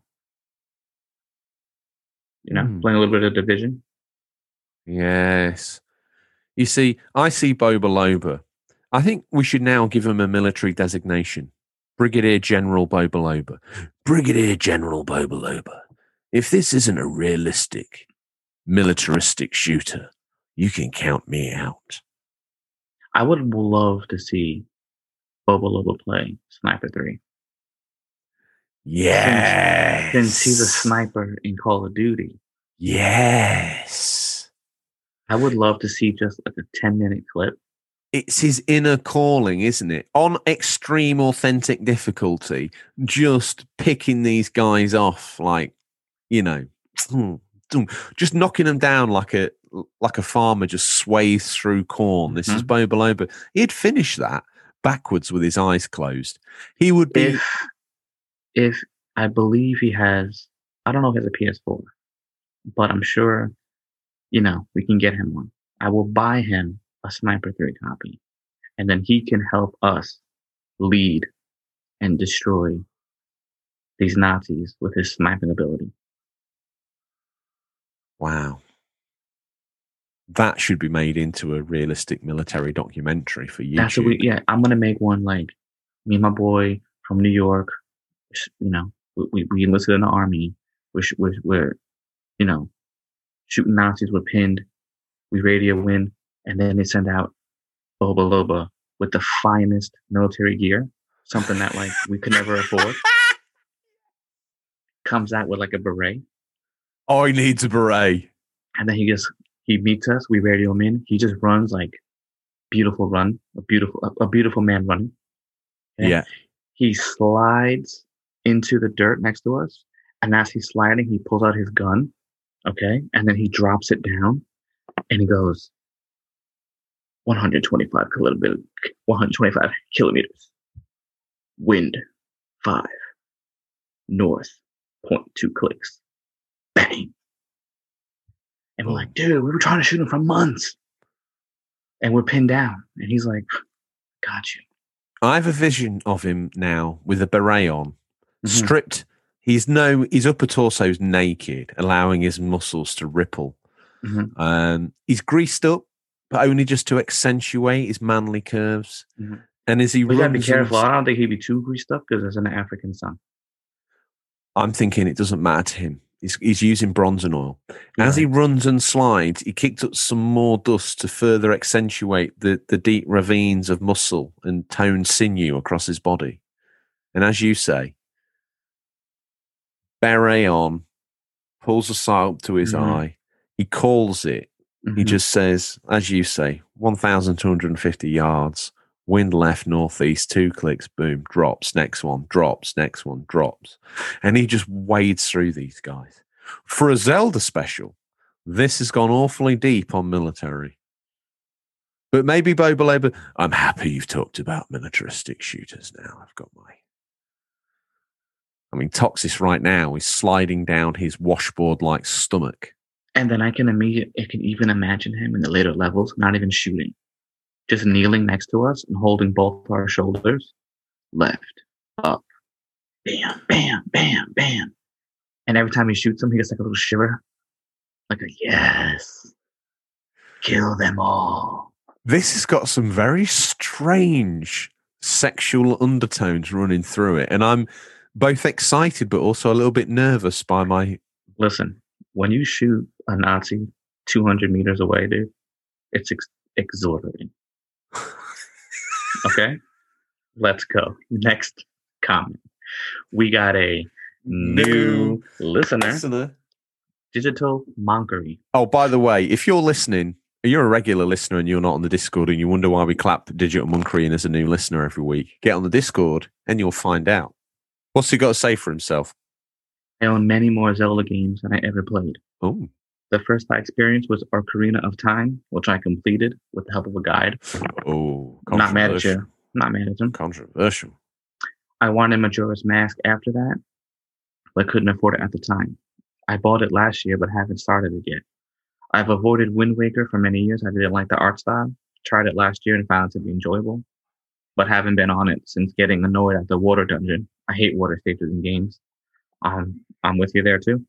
You know, Hmm. playing a little bit of Division. Yes. You see, I see Boba Loba. I think we should now give him a military designation. Brigadier General Boba Loba. Brigadier General Boba Loba. If this isn't a realistic, militaristic shooter, you can count me out. I would love to see Boba Loba play Sniper 3. Yes. Since he's a sniper in Call of Duty. Yes. I would love to see just like a 10 minute clip. It's his inner calling, isn't it? On extreme authentic difficulty, just picking these guys off, like, you know, just knocking them down like a like a farmer just sways through corn. This is mm-hmm. Boba Loba. He'd finish that backwards with his eyes closed. He would be If, if I believe he has, I don't know if he has a PS4, but I'm sure, you know, we can get him one. I will buy him a Sniper 3 copy, and then he can help us lead and destroy these Nazis with his sniping ability. wow. That should be made into a realistic military documentary for YouTube. That's what we, yeah, I'm gonna make one like me and my boy from New York. You know, we we, we enlisted in the army. We're, we're we're you know shooting Nazis. We're pinned. We radio in, and then they send out Boba Loba with the finest military gear, something that like we could never afford. Comes out with like a beret, Oh, he needs a beret. and then he just he meets us. We radio him in. He just runs like beautiful run, a beautiful a, a beautiful man running. Okay? Yeah. he slides into the dirt next to us. And as he's sliding, he pulls out his gun. Okay. And then he drops it down and he goes, 125 kilometer, 125 kilometers. Wind, five. North, 0.2 clicks. Bang. And we're like, dude, we were trying to shoot him for months. And we're pinned down. And he's like, got you. I have a vision of him now with a beret on, Mhm. stripped. He's no, his upper torso is naked, allowing his muscles to ripple. Mhm. Um, he's greased up, but only just to accentuate his manly curves. Mhm. And as he be runs, and- careful. I don't think he'd be too greased up because there's an African sun. I'm thinking it doesn't matter to him. He's, he's using bronzing oil. As he runs and slides, he kicked up some more dust to further accentuate the, the deep ravines of muscle and toned sinew across his body. And as you say, beret on, pulls a sight up to his Mhm. eye. He calls it. He Mhm. just says, as you say, 1,250 yards, wind left, northeast, two clicks, boom, drops, next one, drops, next one, drops. And he just wades through these guys. For a Zelda special, this has gone awfully deep on military. But maybe Boba Loba, I'm happy you've talked about militaristic shooters now. I've got my. I mean, Toxis right now is sliding down his washboard like stomach. And then I can immediately, I can even imagine him in the later levels, not even shooting, just kneeling next to us and holding both our shoulders, left, up, bam, bam, bam, bam. And every time he shoots him, he gets like a little shiver, like a yes, kill them all. this has got some very strange sexual undertones running through it. And i'm both excited but also a little bit nervous by my Listen, when you shoot a Nazi 200 meters away, dude, it's ex- exhilarating. Okay, let's go. Next comment. We got a new listener, digital monkery. oh by the way if you're listening you're a regular listener and you're not on the discord and you wonder why we clap digital monkery in as a new listener every week get on the discord and you'll find out what's he got to say for himself I own many more Zelda games than I ever played. oh The first I experienced was Ocarina of Time, which I completed with the help of a guide. oh I'm not mad at you. I'm not mad at him. controversial I wanted Majora's Mask after that, but couldn't afford it at the time. I bought it last year, but haven't started it yet. I've avoided Wind Waker for many years. I didn't like the art style. Tried it last year and found it to be enjoyable, but haven't been on it since getting annoyed at the water dungeon. I hate water stages in games. Um, I'm with you there too.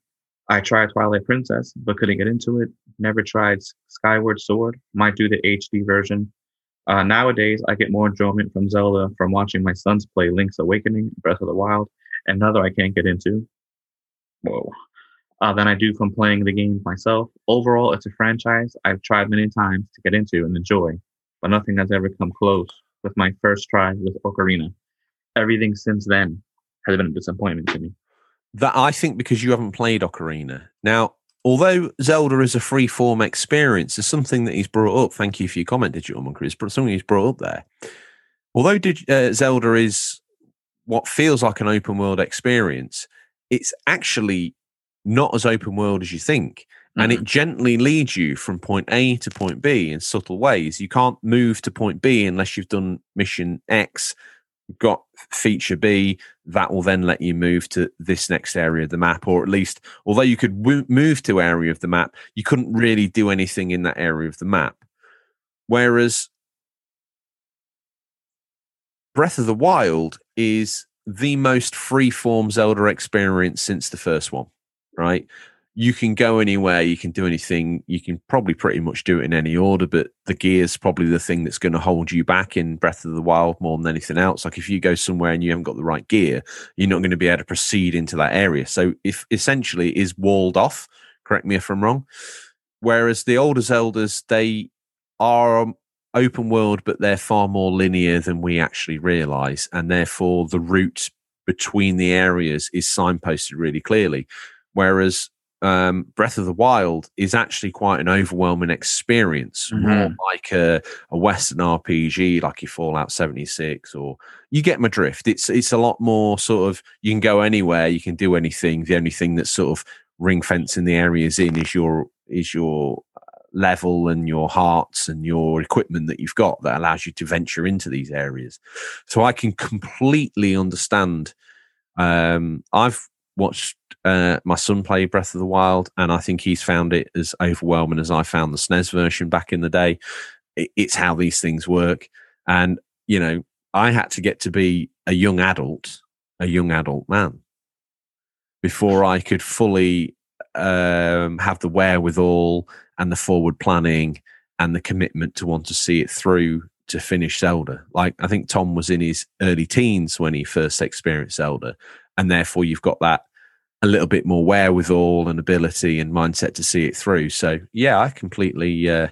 I tried Twilight Princess, but couldn't get into it. Never tried Skyward Sword. Might do the HD version. Uh, nowadays, I get more enjoyment from Zelda from watching my sons play Link's Awakening, Breath of the Wild, another I can't get into. Whoa. Uh, than I do from playing the game myself. Overall, it's a franchise I've tried many times to get into and enjoy, but nothing has ever come close with my first try with Ocarina. Everything since then has been a disappointment to me. that I think because you haven't played Ocarina. Now, although Zelda is a free form experience, there's something that he's brought up. Thank you for your comment, Digital Monkery. It's something he's brought up there. Although dig- uh, Zelda is what feels like an open world experience, it's actually not as open world as you think. And it gently leads you from point A to point B in subtle ways. You can't move to point B unless you've done mission X, got feature B, that will then let you move to this next area of the map, or at least, although you could w- move to area of the map, you couldn't really do anything in that area of the map. Whereas Breath of the Wild is the most free-form Zelda experience since the first one, right? You can go anywhere, you can do anything, you can probably pretty much do it in any order, but the gear is probably the thing that's going to hold you back in Breath of the Wild more than anything else. Like if you go somewhere and you haven't got the right gear, you're not going to be able to proceed into that area. So if essentially is walled off, correct me if I'm wrong. Whereas the older Zeldas, they are um, open world, but they're far more linear than we actually realize. And therefore the route between the areas is signposted really clearly. Whereas um, Breath of the Wild is actually quite an overwhelming experience, more like a, a Western RPG, like your Fallout 76, or you get my drift. It's it's a lot more sort of you can go anywhere, you can do anything. The only thing that's sort of ring fencing the areas in is your is your uh, level and your hearts and your equipment that you've got that allows you to venture into these areas. So I can completely understand. Um, I've watched uh, my son play Breath of the Wild, and I think he's found it as overwhelming as I found the SNES version back in the day. It, it's how these things work, and you know, I had to get to be a young adult, a young adult man, before I could fully um, have the wherewithal and the forward planning and the commitment to want to see it through to finish Zelda. Like I think Tom was in his early teens when he first experienced Zelda, and therefore you've got that a little bit more wherewithal and ability and mindset to see it through. So yeah, I completely. Uh,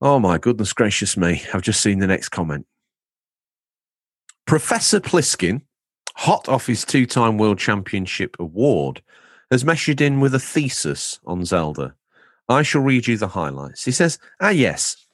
oh my goodness gracious me! I've just seen the next comment. Professor Pliskin, hot off his two-time World Championship award, has measured in with a thesis on Zelda. I shall read you the highlights. He says, Ah, yes.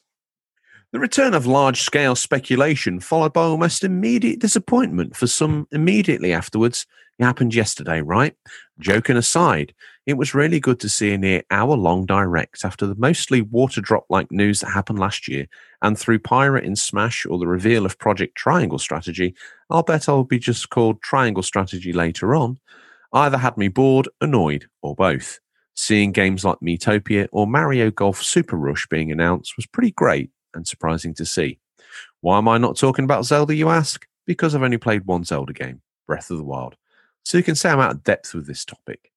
The return of large scale speculation, followed by almost immediate disappointment for some immediately afterwards. It happened yesterday, right? Joking aside, it was really good to see a near hour long direct after the mostly water drop like news that happened last year. And through Pirate in Smash or the reveal of Project Triangle Strategy, I'll bet I'll be just called Triangle Strategy later on either had me bored, annoyed, or both. Seeing games like Miitopia or Mario Golf Super Rush being announced was pretty great and surprising to see. Why am I not talking about Zelda, you ask? Because I've only played one Zelda game, Breath of the Wild. So you can say I'm out of depth with this topic.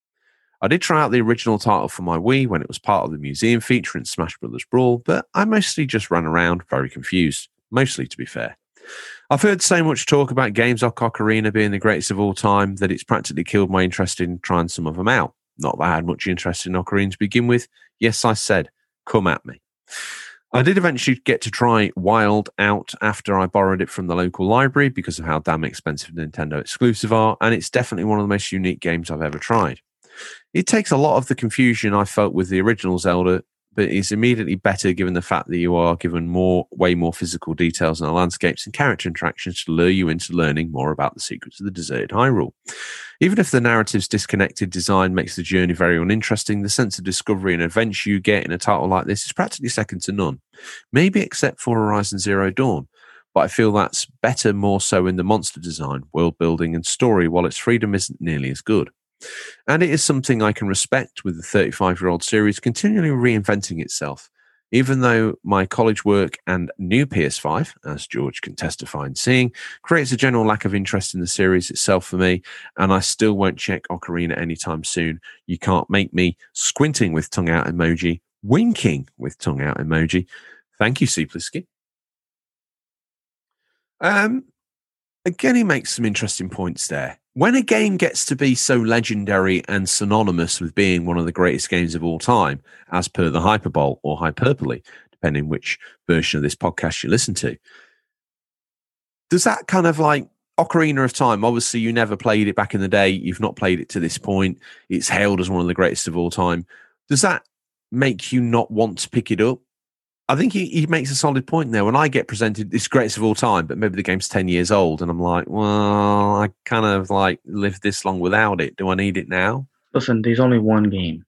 I did try out the original title for my Wii when it was part of the museum feature in Smash Bros. Brawl, but I mostly just ran around very confused, mostly to be fair. I've heard so much talk about games like Ocarina being the greatest of all time that it's practically killed my interest in trying some of them out. Not that I had much interest in Ocarina to begin with. Yes, I said, come at me. I did eventually get to try Wild out after I borrowed it from the local library because of how damn expensive Nintendo exclusive are, and it's definitely one of the most unique games I've ever tried. It takes a lot of the confusion I felt with the original Zelda but it's immediately better given the fact that you are given more, way more physical details the landscapes and character interactions to lure you into learning more about the secrets of the deserted Hyrule. Even if the narrative's disconnected design makes the journey very uninteresting, the sense of discovery and adventure you get in a title like this is practically second to none. Maybe except for Horizon Zero Dawn, but I feel that's better more so in the monster design, world building, and story, while its freedom isn't nearly as good. And it is something I can respect with the 35 year old series continually reinventing itself. Even though my college work and new PS5, as George can testify in seeing, creates a general lack of interest in the series itself for me, and I still won't check Ocarina anytime soon. You can't make me squinting with tongue out emoji, winking with tongue out emoji. Thank you, Pliskin. Um, again, he makes some interesting points there when a game gets to be so legendary and synonymous with being one of the greatest games of all time, as per the Hyperbole or Hyperbole, depending which version of this podcast you listen to, does that kind of like Ocarina of Time? Obviously, you never played it back in the day. You've not played it to this point. It's hailed as one of the greatest of all time. Does that make you not want to pick it up? I think he, he makes a solid point there. When I get presented this greatest of all time, but maybe the game's 10 years old, and I'm like, well, I kind of like lived this long without it. Do I need it now? Listen, there's only one game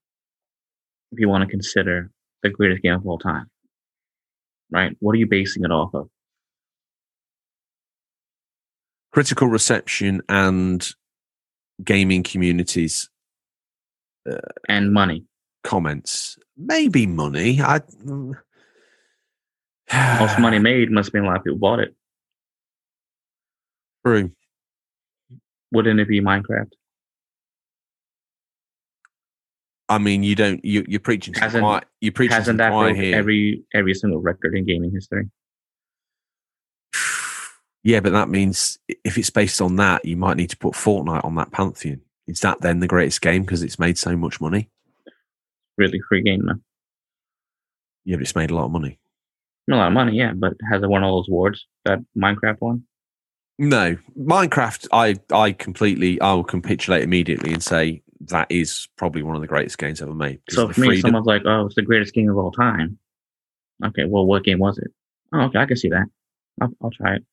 if you want to consider the greatest game of all time. Right? What are you basing it off of? Critical reception and gaming communities. Uh, and money. Comments. Maybe money. I most money made must mean a lot of people bought it. True. Wouldn't it be Minecraft? I mean, you don't. You, you're preaching to hasn't, quiet. You're preaching hasn't to that here. every every single record in gaming history? Yeah, but that means if it's based on that, you might need to put Fortnite on that pantheon. Is that then the greatest game because it's made so much money? Really free game, man. Yeah, but it's made a lot of money a lot of money, yeah, but has it won all those awards that Minecraft won? No, Minecraft. I I completely I will capitulate immediately and say that is probably one of the greatest games ever made. So for me, freedom. someone's like, "Oh, it's the greatest game of all time." Okay, well, what game was it? Oh, okay, I can see that. I'll, I'll try it.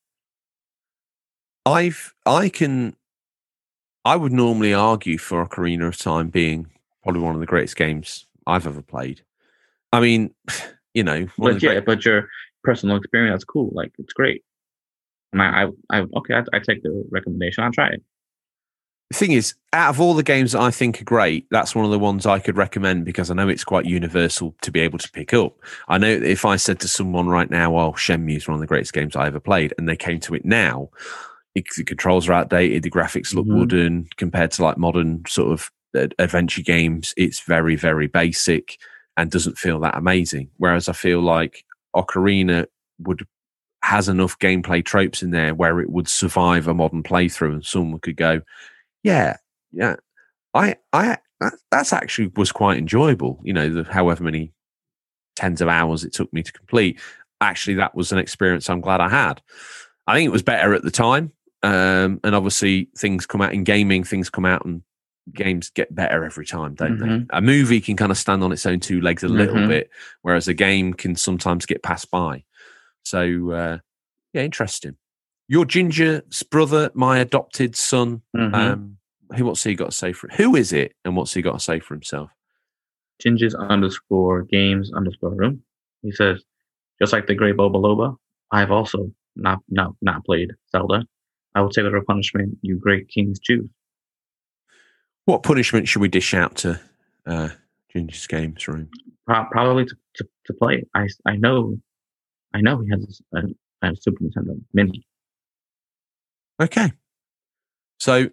I've I can. I would normally argue for Ocarina of Time being probably one of the greatest games I've ever played. I mean, you know, But yeah, great- but your personal experience, that's cool. Like it's great. And I, I, I okay, I, I take the recommendation. I'll try it. the thing is, out of all the games that I think are great, that's one of the ones I could recommend because I know it's quite universal to be able to pick up. I know if I said to someone right now, "Oh, Shenmue is one of the greatest games I ever played," and they came to it now, it, the controls are outdated, the graphics look Mhm. wooden compared to like modern sort of adventure games. It's very, very basic and doesn't feel that amazing. Whereas I feel like Ocarina would has enough gameplay tropes in there where it would survive a modern playthrough, and someone could go, "Yeah, yeah, I, I, that, that's actually was quite enjoyable." You know, the, however many tens of hours it took me to complete. Actually, that was an experience I'm glad I had. I think it was better at the time, um, and obviously things come out in gaming, things come out and games get better every time, don't they? Mhm. A movie can kind of stand on its own two legs a little Mhm. bit, whereas a game can sometimes get passed by. So, uh, yeah, interesting. Your ginger's brother, my adopted son, Mhm. um, who what's he got to say for Who is it, and what's he got to say for himself? Ginges underscore games underscore room. He says, just like the great Boba Loba, I've also not not not played Zelda. I will take whatever punishment you great kings choose. What punishment should we dish out to uh, Ginger's games room? Probably to, to, to play. I I know, I know he has a, a Super Nintendo Mini. Okay, so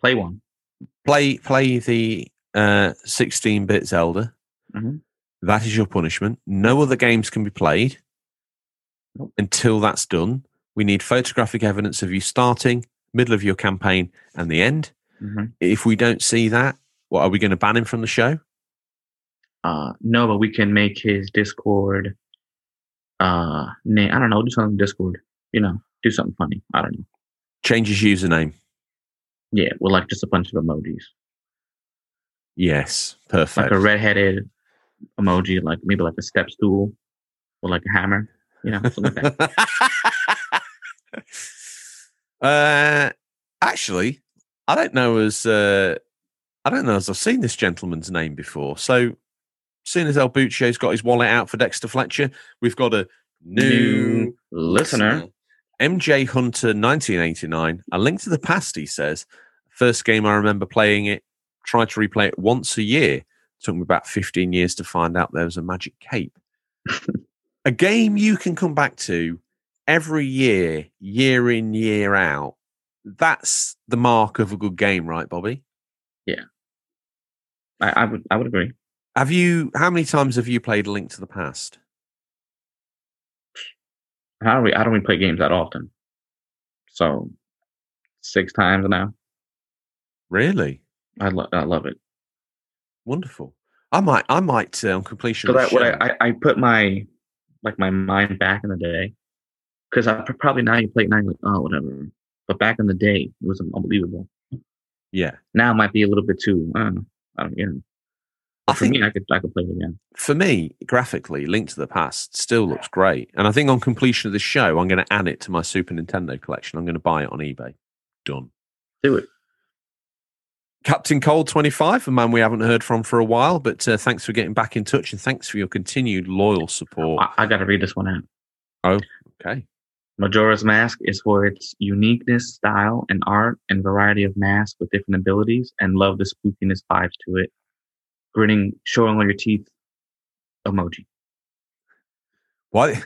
Play one. play play the uh, 16-bit Zelda. Mhm. That is your punishment. No other games can be played Nope. until that's done. We need photographic evidence of you starting, middle of your campaign, and the end. Hmm If we don't see that, what are we going to ban him from the show? Uh, no, but we can make his Discord. Uh, name. I don't know. Do something Discord. You know, do something funny. I don't know. Change his username. Yeah, with like just a bunch of emojis, Yes, perfect. like a redheaded emoji, like maybe like a step stool or like a hammer. You know, something like that. uh, actually, I don't know as uh, I don't know as I've seen this gentleman's name before. So, soon as El Buccio's got his wallet out for Dexter Fletcher, we've got a new, New listener. MJ Hunter 1989. A link to the past, he says. First game I remember playing it, tried to replay it once a year. Took me about 15 years to find out there was a magic cape. a game you can come back to every year, year in, year out. That's the mark of a good game, right, Bobby? I, I would I would agree. Have you, how many times have you played Link to the Past? How do we? I don't really play games that often. So six times now. Really? I love I love it. Wonderful. I might, I might, uh, on completion of Because the I, what show- I, I I put my like my mind back in the day. Because I probably now you play it now you're like oh whatever. But back in the day it was unbelievable. yeah. Now it might be a little bit too. I don't you know. I But for think me, I could I could play it again. for me, graphically, Link to the Past still looks great. And I think on completion of the show, I'm going to add it to my Super Nintendo collection. I'm going to buy it on eBay. Done. Do it. Captain Cold 25, a man we haven't heard from for a while, but uh, thanks for getting back in touch and thanks for your continued loyal support. I, I got to read this one out. Oh, okay. Majora's Mask is for its uniqueness, style, and art, and variety of masks with different abilities, and love the spookiness vibes to it. Grinning, showing all your teeth emoji. What?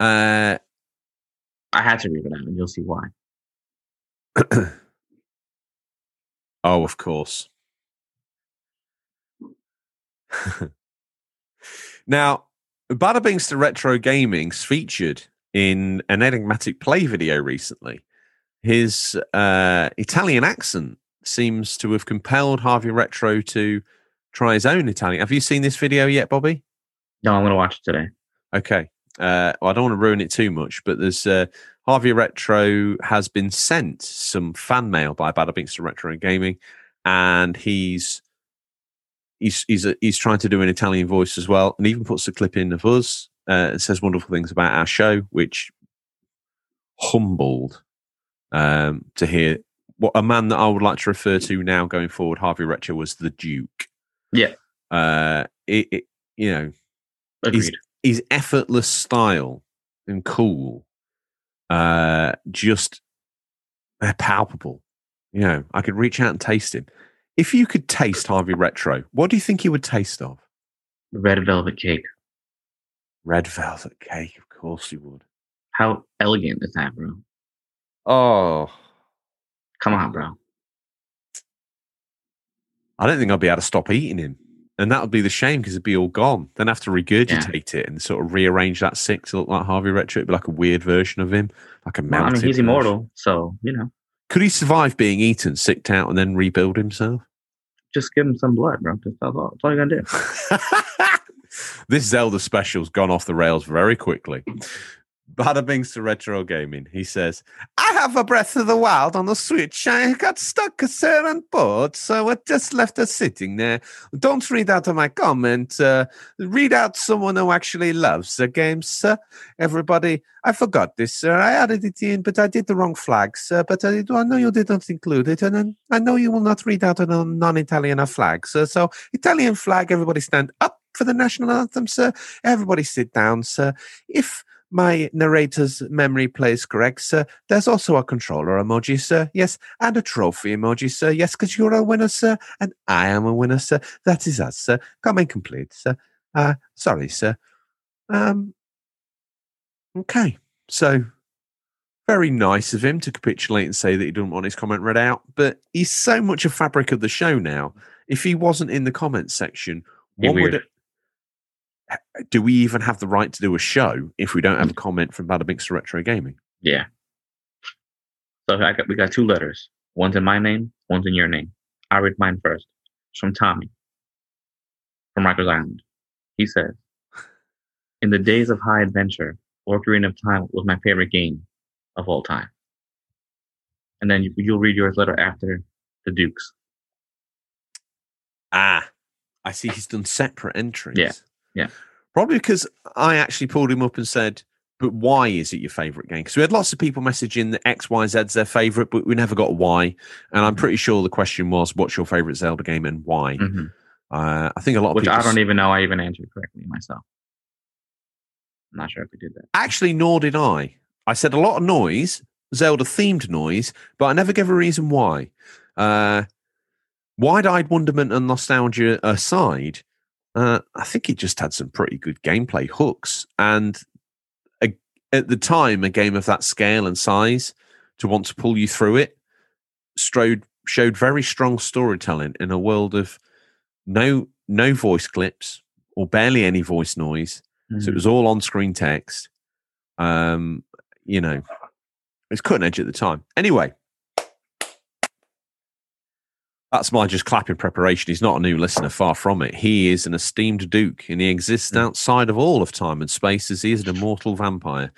Uh, I had to read it out, and you'll see why. oh, of course. now, Bada Bings to Retro Gaming's featured in an enigmatic play video recently. His uh, Italian accent seems to have compelled Harvey Retro to try his own Italian. Have you seen this video yet, Bobby? No, I'm gonna watch it today. Okay. Uh, well, I don't want to ruin it too much, but there's uh, Harvey Retro has been sent some fan mail by Bada Binks to Retro Gaming, and he's he's he's uh, he's trying to do an Italian voice as well, and even puts a clip in of us. Uh, says wonderful things about our show, which humbled um, to hear what a man that I would like to refer to now going forward, Harvey Retro was the Duke. Yeah. Uh, it, it you know Agreed. his effortless style and cool, uh, just they're palpable. You know, I could reach out and taste him. If you could taste Harvey Retro, what do you think he would taste of? Red velvet cake. Red velvet cake, of course you would. How elegant is that, bro? Oh, Come on, bro. I don't think I'd be able to stop eating him. And that would be the shame because it'd be all gone. Then I have to regurgitate it and sort of rearrange that six to look like Harvey Retro. It'd be like a weird version of him, like a Well, I mean, he's version. immortal, so you know, Could he survive being eaten, sicked out, and then rebuild himself? just give him some blood, bro. That's all, that's all you gotta do. this Zelda special's gone off the rails very quickly. Bada bings to retro gaming. He says, I have a Breath of the Wild on the Switch. I got stuck, sir, and bored, so I just left it sitting there. Don't read out of my comment. Uh, read out someone who actually loves the game, sir. Everybody, I forgot this, sir. I added it in, but I did the wrong flag, sir. But I, I know you didn't include it, and I know you will not read out a non-Italian flag, sir. So Italian flag, everybody stand up for the national anthem, sir. Everybody sit down, sir. If my narrator's memory plays correct, sir, there's also a controller emoji, sir. Yes, and a trophy emoji, sir. Yes, because you're a winner, sir, and I am a winner, sir. That is us, sir. Come Comment complete, sir. Uh, sorry, sir. Um. Okay, so very nice of him to capitulate and say that he didn't want his comment read out, but he's so much a fabric of the show now. If he wasn't in the comments section, what would it? Do we even have the right to do a show if we don't have a comment from Bada Binks to Retro Gaming? Yeah. So I got we got two letters. One's in my name, one's in your name. I read mine first. It's from Tommy from Rikers Island. He says, "In the days of high adventure, Ocarina of Time was my favorite game of all time." And then you, you'll read yours letter after the Dukes. Ah, I see he's done separate entries. Yeah, yeah. Probably because I actually pulled him up and said, but why is it your favorite game? Because we had lots of people messaging that X, Y, Z's their favorite, but we never got a why. And I'm pretty sure the question was, what's your favorite Zelda game and why? Mhm. Uh, I think a lot of Which people. I don't even know I even answered correctly myself. I'm not sure if we did that. Actually, nor did I. I said a lot of noise, Zelda themed noise, but I never gave a reason why. Uh, Wide eyed wonderment and nostalgia aside, uh, I think it just had some pretty good gameplay hooks. And a, at the time, a game of that scale and size to want to pull you through it strode, showed very strong storytelling in a world of no no voice clips or barely any voice noise. So it was all on screen text. Um, you know, it's cutting edge at the time. Anyway, that's my just clapping preparation. He's not a new listener, far from it. He is an esteemed Duke, and he exists hmm. outside of all of time and space as he is an immortal vampire.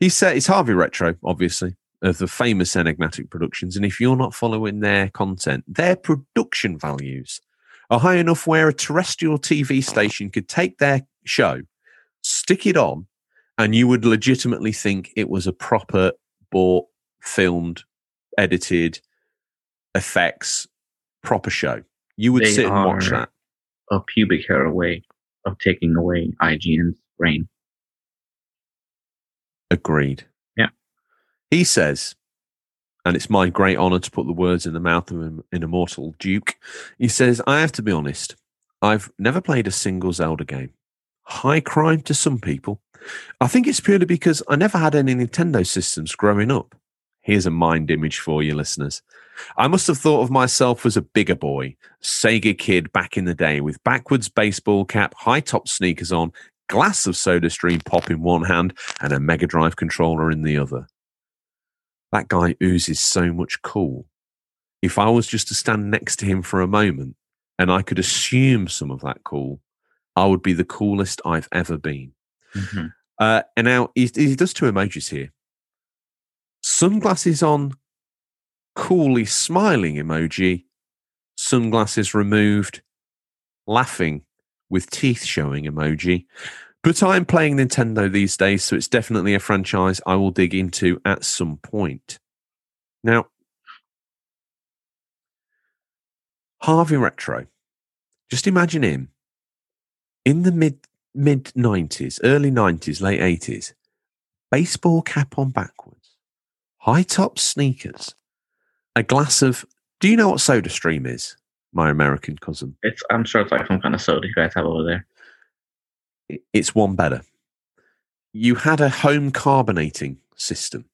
He said it's Harvey Retro, obviously, of the famous Enigmatic Productions. And if you're not following their content, their production values are high enough where a terrestrial TV station could take their show, stick it on, and you would legitimately think it was a proper bought, filmed, edited effects proper show. You would They sit and watch that. a pubic hair away of taking away IGN's brain. Agreed. Yeah. He says, and it's my great honor to put the words in the mouth of an, an immortal Duke. He says, I have to be honest, I've never played a single Zelda game. High crime to some people. I think it's purely because I never had any Nintendo systems growing up. Here's a mind image for you, listeners. I must have thought of myself as a bigger boy, Sega kid back in the day with backwards baseball cap, high top sneakers on, glass of soda stream pop in one hand, and a Mega Drive controller in the other. That guy oozes so much cool. If I was just to stand next to him for a moment and I could assume some of that cool, I would be the coolest I've ever been. Mhm. Uh, and now he, he does two emojis here sunglasses on, coolly smiling emoji, sunglasses removed, laughing with teeth showing emoji. But I'm playing Nintendo these days, so it's definitely a franchise I will dig into at some point. Now, Harvey Retro, just imagine him in the mid mid 90s, early 90s, late 80s, baseball cap on backwards, high top sneakers, a glass of. Do you know what Soda Stream is, my American cousin? It's I'm sure it's like some kind of soda you guys have over there. It- It's one better. You had a home carbonating system.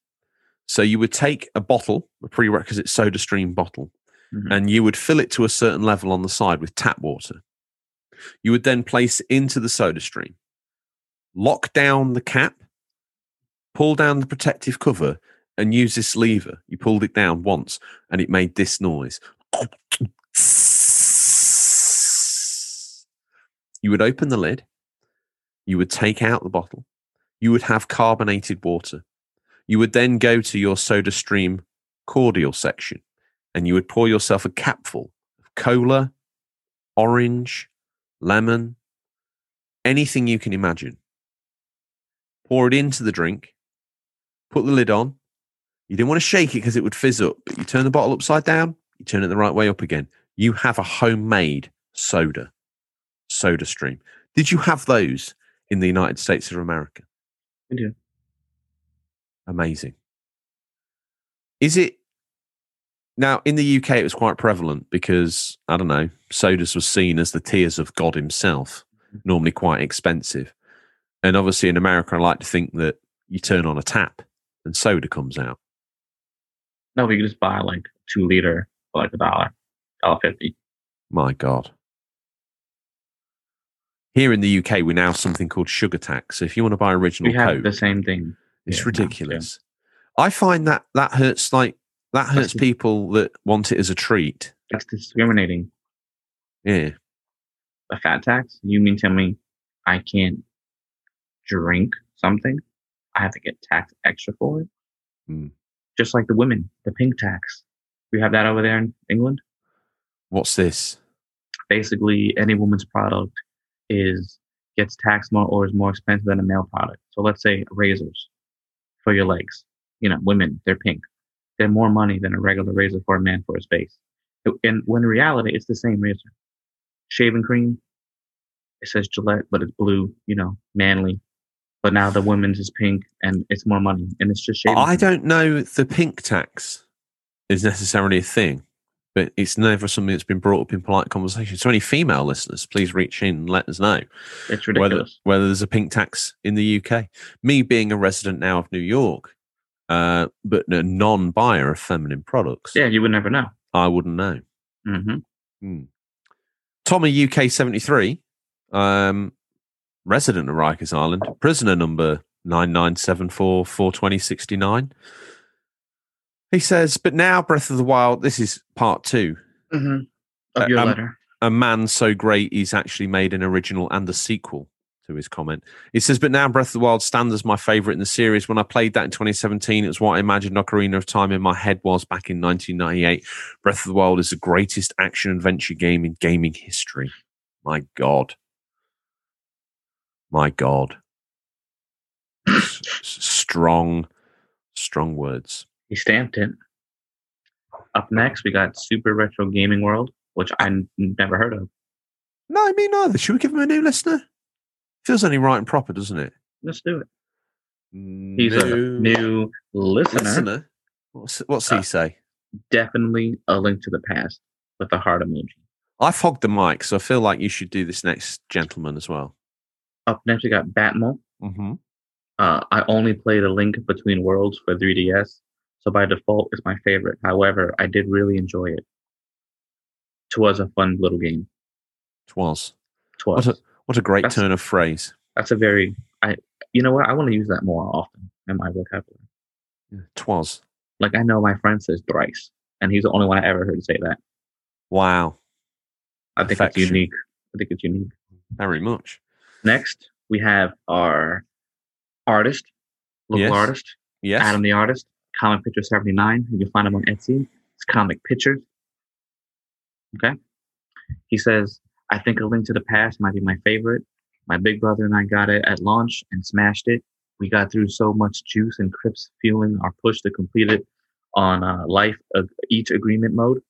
So you would take a bottle, a prerequisite Soda Stream bottle, Mhm. and you would fill it to a certain level on the side with tap water. You would then place into the soda stream, lock down the cap, pull down the protective cover, and use this lever. You pulled it down once and it made this noise. You would open the lid, you would take out the bottle, you would have carbonated water. You would then go to your soda stream cordial section and you would pour yourself a capful of cola, orange, lemon, anything you can imagine. Pour it into the drink, put the lid on. You didn't want to shake it because it would fizz up, but you turn the bottle upside down, you turn it the right way up again. You have a homemade soda, soda stream. Did you have those in the United States of America? We do. Amazing. Is it now in the UK? It was quite prevalent because I don't know. Sodas was seen as the tears of God Himself, mm-hmm. normally quite expensive, and obviously in America, I like to think that you turn on a tap and soda comes out. No, we could just buy like two liter for like a dollar, dollar fifty. My God. Here in the UK, we now have something called sugar tax. So if you want to buy original We have Coke, the same thing. It's Yeah, ridiculous. I find that that hurts like that hurts That's- people that want it as a treat. That's discriminating. Yeah. A fat tax? You mean tell me I can't drink something? I have to get taxed extra for it? Hmm. Just like the women, the pink tax. We have that over there in England. What's this? Basically, any woman's product is gets taxed more or is more expensive than a male product. So let's say razors for your legs. You know, women, they're pink. They're more money than a regular razor for a man for his face. And when in reality, it's the same razor. Shaving cream, it says Gillette, but it's blue, you know, manly. But now the women's is pink and it's more money. And it's just shaving I don't know the pink tax is necessarily a thing, but it's never something that's been brought up in polite conversation. So any female listeners, please reach in and let us know It's whether ridiculous. whether there's a pink tax in the UK. Me being a resident now of New York, uh, but a non-buyer of feminine products, Yeah, you would never know. I wouldn't know. hmm Tommy UK seventy three, um, resident of Rikers Island, prisoner number nine nine seven four four twenty sixty nine. He says, but now Breath of the Wild. This is part two. hmm Of your um, letter. A man so great he's actually made an original and a sequel to his comment. He says, but now Breath of the Wild stands as my favorite in the series. When I played that in 2017, it was what I imagined Ocarina of Time in my head was back in 1998. Breath of the Wild is the greatest action adventure game in gaming history. My God. My God. S- strong, strong words. He stamped it. Up next, we got Super Retro Gaming World, which I n- never heard of. No, me neither. Should we give him a new listener? Feels only right and proper, doesn't it? Let's do it. He's a New new listener. listener. What's, what's Uh, he say? Definitely a link to the past with a heart emoji. I've hogged the mic, so I feel like you should do this next gentleman as well. Up next, we got Batmole. Mm-hmm. Uh, I only played a Link Between Worlds for 3DS, so by default, it's my favorite. However, I did really enjoy it. Twas a fun little game. Twas. Twas. What a what a great That's- turn of phrase. That's a very I. You know what? I want to use that more often in my vocabulary. Yeah, Twas. Like I know my friend says thrice, and he's the only one I ever heard say that. Wow. I think it's unique. I think it's unique. Very much. Next, we have our artist, local Yes. artist, Yes. Adam the artist, Comic Picture 79. You can find him on Etsy. It's Comic Pictures. Okay. He says, I think A Link to the Past might be my favorite. My big brother and I got it at launch and smashed it. We got through so much juice and crips fueling our push to complete it on uh, life of each agreement mode.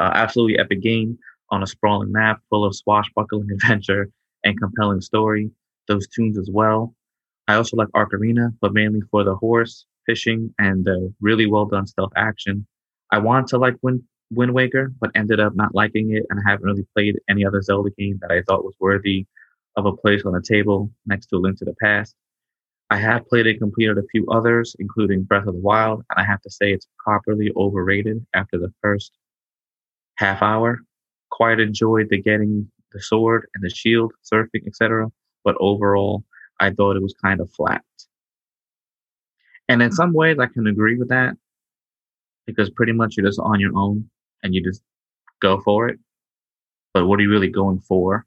Uh, absolutely epic game on a sprawling map full of swashbuckling adventure and compelling story. Those tunes as well. I also like Ocarina, but mainly for the horse, fishing, and the really well done stealth action. I wanted to like Wind, Wind Waker, but ended up not liking it, and I haven't really played any other Zelda game that I thought was worthy of a place on the table next to A Link to the Past. I have played and completed a few others, including Breath of the Wild, and I have to say it's properly overrated after the first half hour. Quite enjoyed the getting the sword and the shield, surfing, etc. But overall, I thought it was kind of flat. And in some ways, I can agree with that because pretty much you're just on your own and you just go for it. But what are you really going for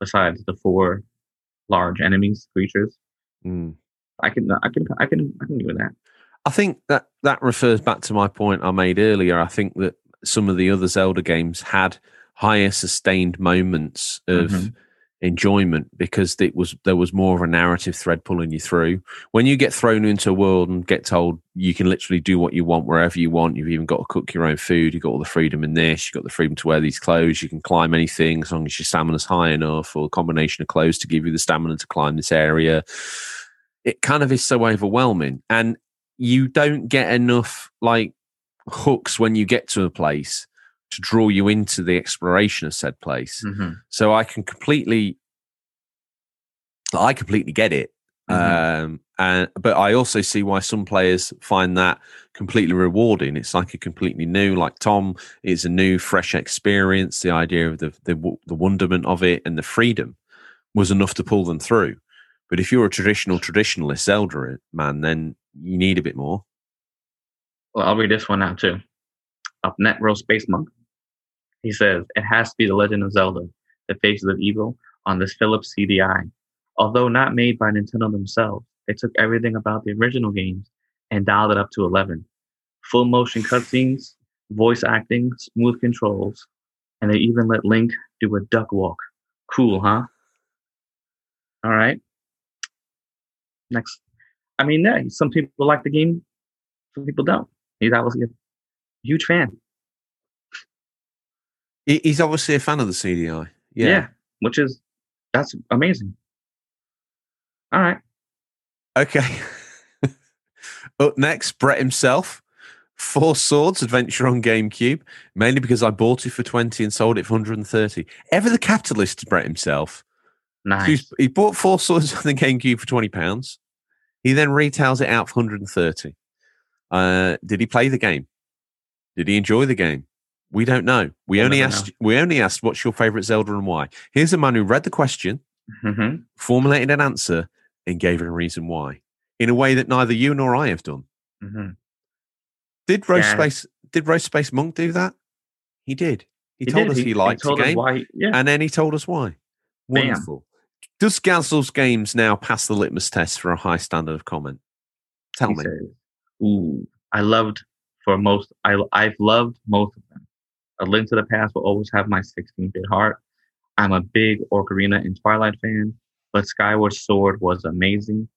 besides the four large enemies, creatures? Mm. I can, I can, I can, I can agree with that. I think that that refers back to my point I made earlier. I think that some of the other Zelda games had higher sustained moments of Mhm. enjoyment because it was there was more of a narrative thread pulling you through. When you get thrown into a world and get told you can literally do what you want wherever you want, you've even got to cook your own food, you've got all the freedom in this, you've got the freedom to wear these clothes, you can climb anything as long as your stamina's high enough, or a combination of clothes to give you the stamina to climb this area. It kind of is so overwhelming. And you don't get enough like hooks when you get to a place to draw you into the exploration of said place. Mm-hmm. So I can completely, I completely get it. Mhm. Um, and but I also see why some players find that completely rewarding. It's like a completely new, like Tom, it's a new, fresh experience. The idea of the the, the wonderment of it and the freedom was enough to pull them through. But if you're a traditional traditionalist Zelda man, then you need a bit more. Well, I'll read this one out too. Up net row space monk. He says it has to be the Legend of Zelda, The Faces of Evil, on this Philips CDI. Although not made by Nintendo themselves, they took everything about the original games and dialed it up to 11. Full motion cutscenes, voice acting, smooth controls, and they even let Link do a duck walk. Cool, huh? All right. Next. I mean, yeah, some people like the game, some people don't. He's obviously a huge fan. He- He's obviously a fan of the CDI. Yeah. yeah. which is that's amazing. All right. Okay. Up next, Brett himself. Four Swords Adventure on GameCube, mainly because I bought it for 20 and sold it for 130. Ever the capitalist, Brett himself. Nice. he bought Four Swords on the GameCube for 20 pounds. He then retails it out for 130. Uh, did he play the game? Did he enjoy the game? We don't know. We We'll only asked. We only asked, "What's your favorite Zelda and why?" Here's a man who read the question, hmm formulated an answer, and gave a reason why, in a way that neither you nor I have done. hmm Did Roast Yeah. Space did Roast Space Monk do that? He did. He, He told did. us he, liked the game, why. Yeah. and then he told us why. Wonderful. Does Gazel's games now pass the litmus test for a high standard of comment? Tell he me. says, "Ooh, I loved for most. I I've loved most. A Link to the Past will always have my 16-bit heart. I'm a big Ocarina and Twilight fan, but Skyward Sword was amazing.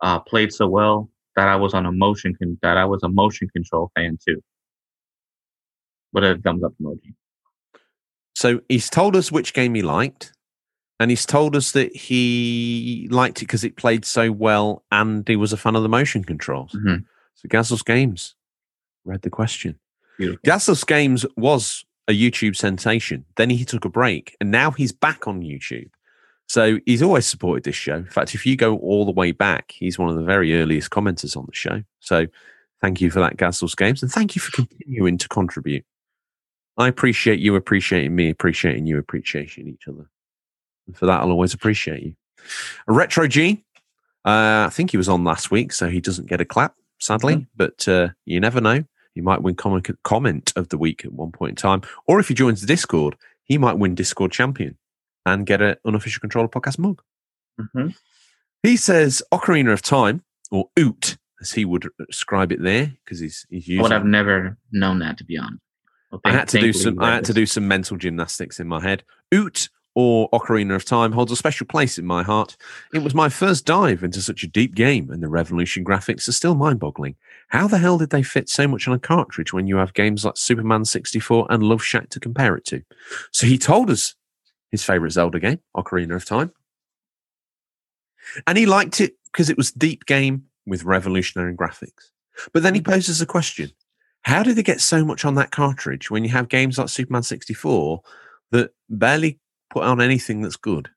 Uh, played so well that I was on a motion con- that I was a motion control fan too. What a thumbs up emoji. So he's told us which game he liked, and he's told us that he liked it because it played so well, and he was a fan of the motion controls. Mhm. So Gazel's Games read the question. Beautiful. Gazel's Games was a YouTube sensation. Then he took a break, and now he's back on YouTube. So he's always supported this show. In fact, if you go all the way back, he's one of the very earliest commenters on the show. So thank you for that, Gazel's Games, and thank you for continuing to contribute. I appreciate you appreciating me, appreciating you appreciating each other. And for that, I'll always appreciate you. Retro G, uh, I think he was on last week, so he doesn't get a clap, sadly, but uh, you never know. He might win comment, comment of the week at one point in time. Or if he joins the Discord, he might win Discord champion and get an unofficial controller podcast mug. hmm He says Ocarina of Time, or Oot, as he would describe it there, because he's, he's using would have never known that to be honest. Well, I had to do some. I had to do some mental gymnastics in my head. Oot or Ocarina of Time holds a special place in my heart. It was my first dive into such a deep game, and the Revolution graphics are still mind-boggling. How the hell did they fit so much on a cartridge when you have games like Superman 64 and Love Shack to compare it to? So he told us his favorite Zelda game, Ocarina of Time. And he liked it because it was deep game with revolutionary graphics. But then he poses a question How did they get so much on that cartridge when you have games like Superman 64 that barely put on anything that's good?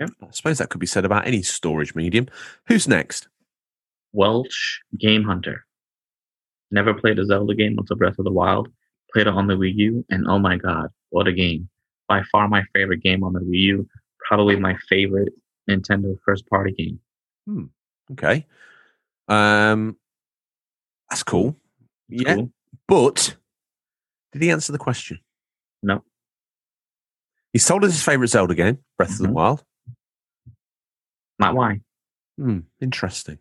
Yeah. I suppose that could be said about any storage medium. Who's next? Welsh Game Hunter. Never played a Zelda game until Breath of the Wild. Played it on the Wii U, and oh my god, what a game! By far my favorite game on the Wii U. Probably my favorite Nintendo first party game. Okay. Um, that's cool. It's yeah. cool. But did he answer the question? No. He's told us his favorite Zelda game, Breath of the Mhm. Wild. Not why. Hmm, interesting.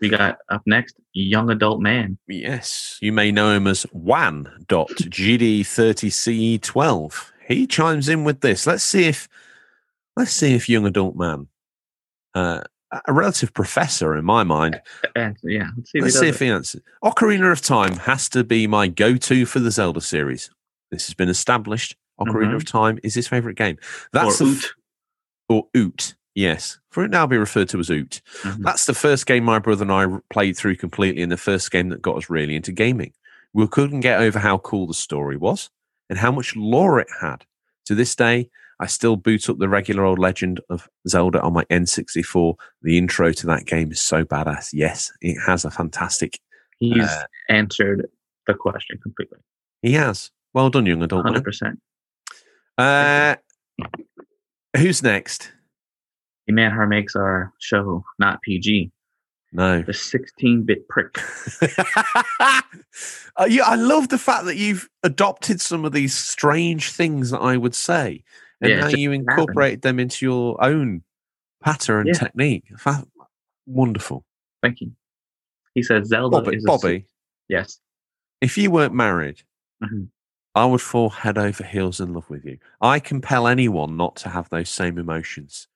We got up next, Young Adult Man. Yes, you may know him as Wan.GD30CE12. He chimes in with this. Let's see if let's see if young adult man, uh, a relative professor in my mind. Yeah, let's see if Let's he see if he answers. Ocarina of Time has to be my go-to for the Zelda series. This has been established. Ocarina Mhm. of Time is his favorite game. That's or Oot. f- or Oot. Yes, for it now be referred to as Oot. Mhm. That's the first game my brother and I played through completely, and the first game that got us really into gaming. We couldn't get over how cool the story was and how much lore it had. To this day, I still boot up the regular old Legend of Zelda on my N64. The intro to that game is so badass. Yes, it has a fantastic. He's uh, answered the question completely. He has. Well done, young adult. 100%. Uh, who's next? The man who makes our show not PG. No. The 16 bit prick. Uh, yeah, I love the fact that you've adopted some of these strange things that I would say, and Yeah, how you incorporate them into your own pattern and Yeah. technique. Wonderful, Thank you. He says Zelda Bobby. is a Bobby, yes. if you weren't married, Mhm. I would fall head over heels in love with you. I compel anyone not to have those same emotions.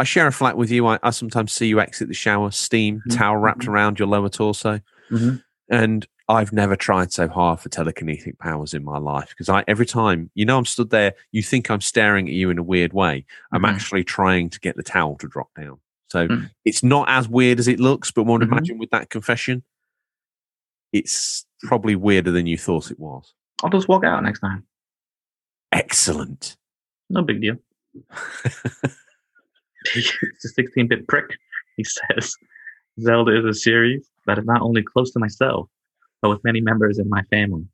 I share a flat with you. I, I sometimes see you exit the shower, steam, Mhm, towel wrapped mhm. around your lower torso. Mhm. and I've never tried so hard for telekinetic powers in my life because I every time you know I'm stood there, you think I'm staring at you in a weird way. I'm Mhm. actually trying to get the towel to drop down. So Mm. it's not as weird as it looks, but one would Mhm. imagine with that confession, it's probably weirder than you thought it was. I'll just walk out next time. Excellent. No big deal. it's a 16 bit prick. He says Zelda is a series that is not only close to myself, but with many members in my family.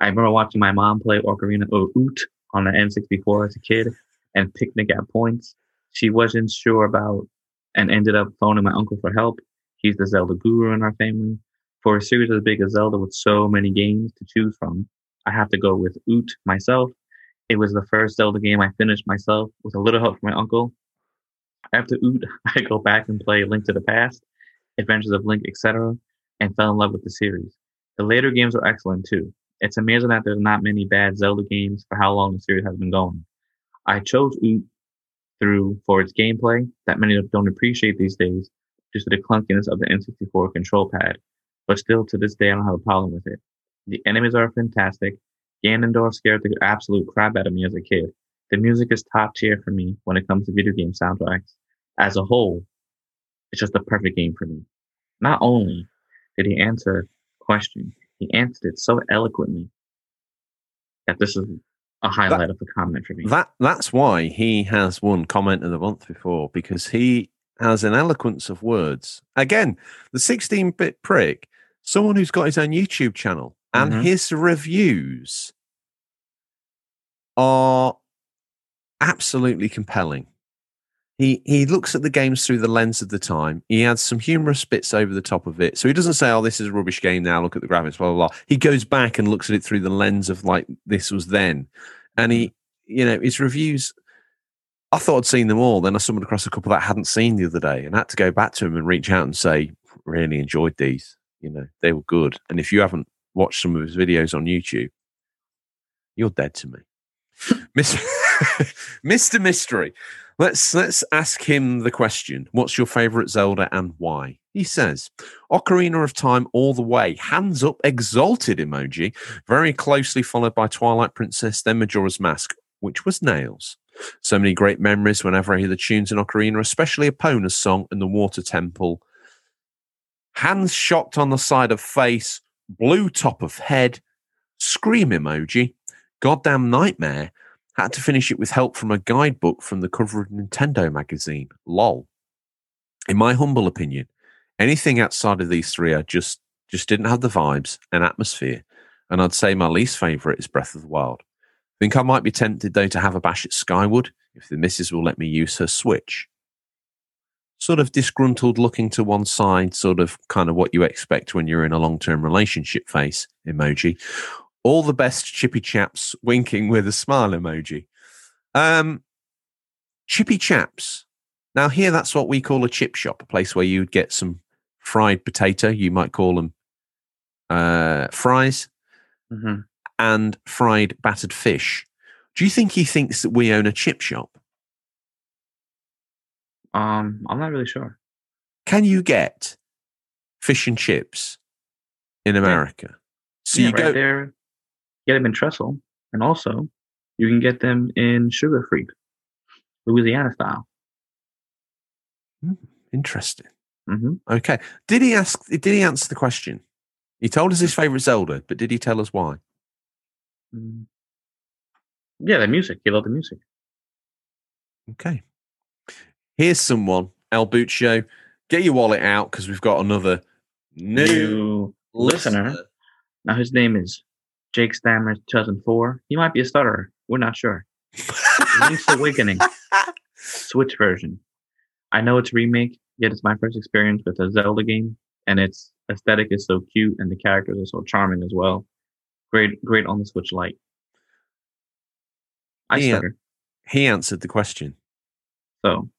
I remember watching my mom play Ocarina of Oot on the N64 as a kid and picnic at points. She wasn't sure about and ended up phoning my uncle for help. He's the Zelda guru in our family. For a series as big as Zelda with so many games to choose from, I have to go with Oot myself. It was the first Zelda game I finished myself with a little help from my uncle. After Oot, I go back and play Link to the Past, Adventures of Link, etc., and fell in love with the series. The later games are excellent too. It's amazing that there's not many bad Zelda games for how long the series has been going. I chose Oot through for its gameplay that many don't appreciate these days due to the clunkiness of the N64 control pad, but still to this day I don't have a problem with it. The enemies are fantastic. Ganondorf scared the absolute crap out of me as a kid. The music is top tier for me when it comes to video game soundtracks. As a whole, it's just the perfect game for me. Not only did he answer the question, he answered it so eloquently that this is a highlight of the comment for me. That that's why he has won comment of the month before because he has an eloquence of words. Again, the 16-bit prick, someone who's got his own YouTube channel, and Mhm. his reviews are absolutely compelling. He he looks at the games through the lens of the time. He adds some humorous bits over the top of it. So he doesn't say, "Oh, this is a rubbish game now. Look at the graphics." Blah blah blah. He goes back and looks at it through the lens of like this was then, and he, mm. you know, his reviews. I thought I'd seen them all. Then I stumbled across a couple that I hadn't seen the other day, and had to go back to him and reach out and say, "Really enjoyed these. You know, they were good." And if you haven't watched some of his videos on YouTube, you're dead to me, Miss, Mr. Mystery. Let's let's ask him the question. What's your favorite Zelda and why? He says, Ocarina of Time all the way. Hands up, exalted emoji. Very closely followed by Twilight Princess, then Majora's Mask, which was nails. So many great memories whenever I hear the tunes in Ocarina, especially Epona's song and the Water Temple. Hands shocked on the side of face, blue top of head, scream emoji, goddamn nightmare. Had to finish it with help from a guidebook from the cover of Nintendo magazine. Lol. In my humble opinion, anything outside of these three are just just didn't have the vibes and atmosphere. And I'd say my least favourite is Breath of the Wild. Think I might be tempted though to have a bash at Skyward if the missus will let me use her Switch. Sort of disgruntled looking to one side, sort of kind of what you expect when you're in a long term relationship face emoji. All the best chippy chaps winking with a smile emoji. Um, chippy chaps. Now, here that's what we call a chip shop, a place where you'd get some fried potato. You might call them uh, fries hmm and fried battered fish. Do you think he thinks that we own a chip shop? Um, I'm not really sure. Can you get fish and chips in America? So yeah, you right go, there. Get them in trestle, and also you can get them in sugar free, Louisiana style. interesting. hmm Okay. Did he ask? Did he answer the question? He told us his favorite Zelda, but did he tell us why? Mm. Yeah, the music. He loved the music. Okay. Here's someone, El Buccio. Get your wallet out because we've got another new, New listener. Now his name is Jake Stammer 2004. He might be a stutterer. We're not sure. Link's Awakening, Switch version. I know it's a remake, yet it's my first experience with a Zelda game, and its aesthetic is so cute and the characters are so charming as well. Great, great on the Switch Lite. I Yeah. stutter, he answered the question. so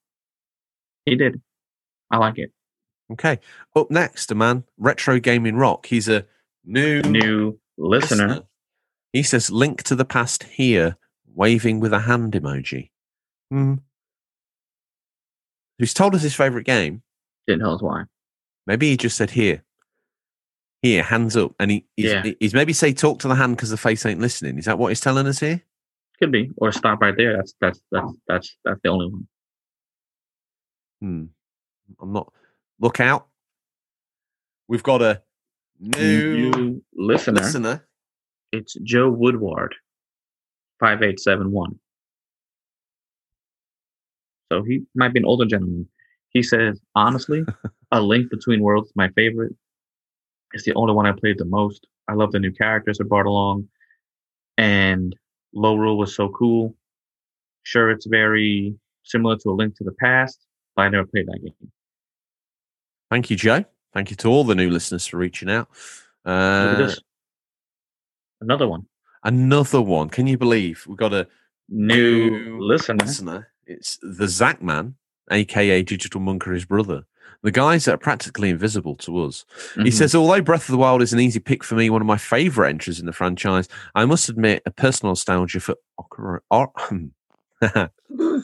he did. I like it. Okay. Up next, a man, Retro Gaming Rock. He's a new, New listener. He says, link to the past here, waving with a hand emoji. Hmm. He's told us his favorite game. Didn't tell us why. Maybe he just said here. Here, hands up. And he, he's, Yeah. he's maybe say talk to the hand because the face ain't listening. Is that what he's telling us here? Could be, or stop right there. That's that's that's that's that's the only one. Hmm. I'm not. Look out. We've got a new, New listener. listener. It's Joe Woodward, five eight seven one. So he might be an older gentleman. He says, honestly, A Link Between Worlds is my favorite. It's the only one I played the most. I love the new characters that brought along, and Lorule was so cool. Sure, it's very similar to A Link to the Past, but I never played that game. Thank you, Joe. Thank you to all the new listeners for reaching out. Uh. Another one. another one. Can you believe we've got a New New listener. listener? It's the Zach Man, aka Digital Monk or his brother. The guys that are practically invisible to us. He Mhm. says, although Breath of the Wild is an easy pick for me, one of my favorite entries in the franchise, I must admit a personal nostalgia for Ocar- Or-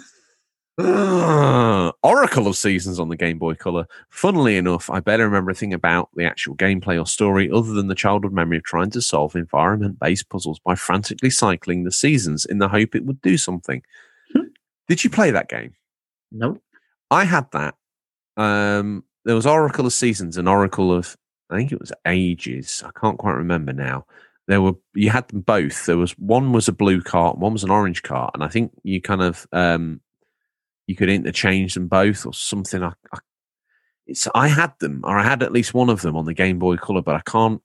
Ah, Oracle of Seasons on the Game Boy Color. Funnily enough, I barely remember a thing about the actual gameplay or story other than the childhood memory of trying to solve environment based puzzles by frantically cycling the seasons in the hope it would do something. Hmm. Did you play that game? Nope. I had that. Um, there was Oracle of Seasons and Oracle of I think it was Ages. I can't quite remember now. There were you had them both. There was one was a blue cart, one was an orange cart, and I think you kind of um, you could interchange them both or something. I, I it's I had them, or I had at least one of them on the Game Boy Color, but I can't.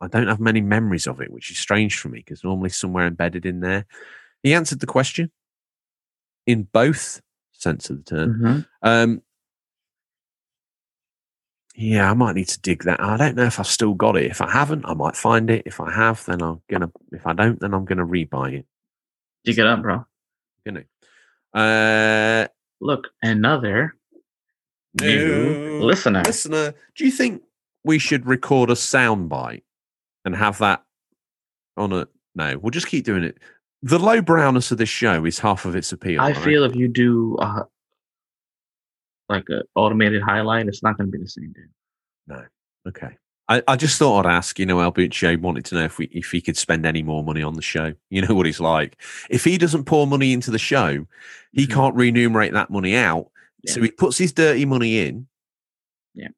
I don't have many memories of it, which is strange for me because normally somewhere embedded in there. He answered the question in both sense of the term. Mhm. Um, yeah, I might need to dig that. I don't know if I've still got it. If I haven't, I might find it. If I have, then I'm gonna. If I don't, then I'm gonna rebuy it. Dig it up, bro. Gonna. Uh, Look, another new listener. listener, do you think we should record a sound bite and have that on a? No, we'll just keep doing it. The low brownness of this show is half of its appeal. I right? feel if you do uh, like a automated highlight, it's not going to be the same, dude. No. Okay. I, I just thought I'd ask, you know, Albuccio wanted to know if we if he could spend any more money on the show. You know what he's like. If he doesn't pour money into the show, he Mhm. can't remunerate that money out. So he puts his dirty money in. Yeah.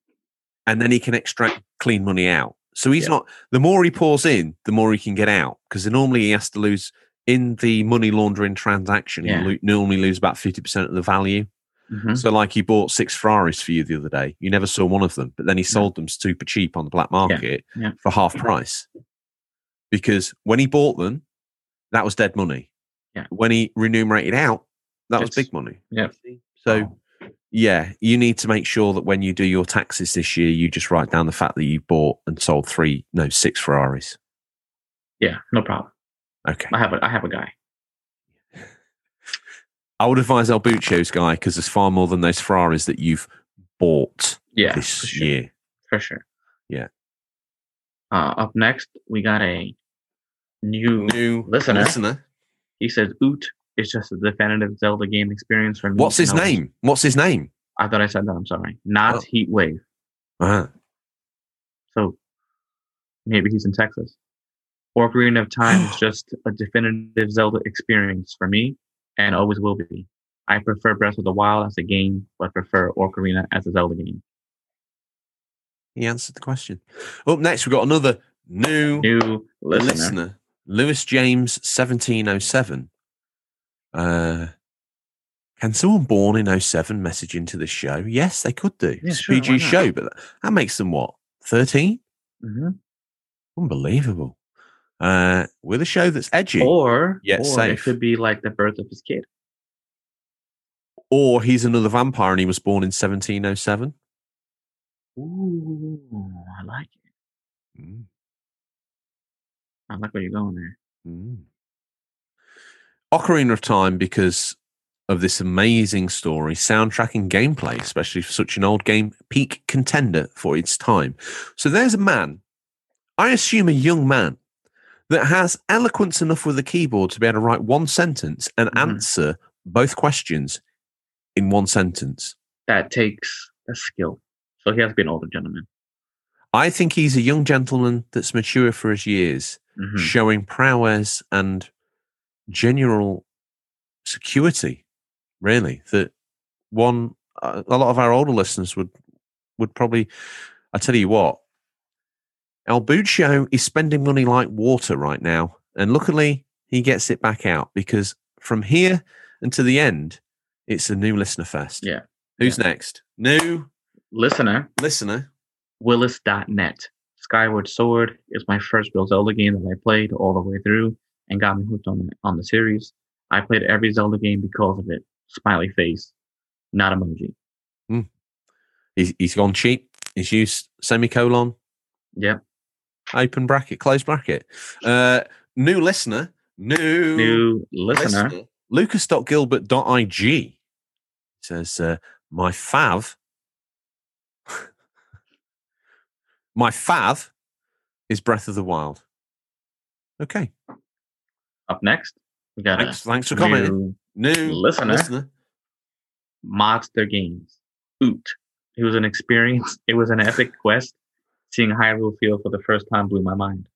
And then he can extract clean money out. So he's Yeah. not the more he pours in, the more he can get out. Because normally he has to lose in the money laundering transaction, Yeah. he lo- normally lose about fifty percent of the value. Mhm. So, like, he bought six Ferraris for you the other day. You never saw one of them, but then he sold them super cheap on the black market yeah. for half price. Because when he bought them, that was dead money. Yeah. When he remunerated out, that was big money. yeah. So, yeah, you need to make sure that when you do your taxes this year, you just write down the fact that you bought and sold three, no, six Ferraris. Yeah, no problem. Okay. I have a I have a guy. I would advise El Buccio's guy because there's far more than those Ferraris that you've bought Yeah, this for sure. year. For sure. Yeah. Uh, up next, we got a new. New Listener. listener. He says, "Oot is just a definitive Zelda game experience for me." What's his name? What's his name? I thought I said that. I'm sorry. Not Oh. Heat Wave. Ah, So maybe he's in Texas. Ocarina of Time is just a definitive Zelda experience for me, and always will be. I prefer Breath of the Wild as a game, but prefer Ocarina as a Zelda game. he answered the question. Up next, we've got another new New listener. listener, Lewis James, 1707. Uh, can someone born in 07 message into the show? Yes, they could do. Yeah, it's a sure, PG show, but that makes them what? 13? hmm Unbelievable. Uh, with a show that's edgy. Or, Yet or it could be like the birth of his kid. or he's another vampire and he was born in 1707. Ooh, I like it. Mm, I like where you're going there. mm. Ocarina of Time because of this amazing story, soundtrack, and gameplay, especially for such an old game, peak contender for its time. So there's a man, I assume a young man, that has eloquence enough with a keyboard to be able to write one sentence and Mhm. answer both questions in one sentence. That takes a skill. So he has to be an older gentleman. I think he's a young gentleman that's mature for his years, Mhm. showing prowess and general security. Really, that one uh, a lot of our older listeners would would probably. I tell you what, Albuccio is spending money like water right now, and luckily he gets it back out because from here and to the end, it's a new listener fest. Yeah. Who's next? New Listener, listener. Willis.net. Skyward Sword is my first real Zelda game that I played all the way through and got me hooked on the, on the series. I played every Zelda game because of it. Smiley face, not emoji. Hmm. He's, he's gone cheap. He's used semicolon, Yep. Open bracket, close bracket. Uh, new listener, new, New listener. Lucas.gilbert.ig says, uh, My fav, my fav is Breath of the Wild. Okay. Up next, we got Thanks, thanks for commenting. new New listener. listener. Monster Games. Oot. It was an experience. It was an epic quest. Seeing Hyrule Field for the first time blew my mind.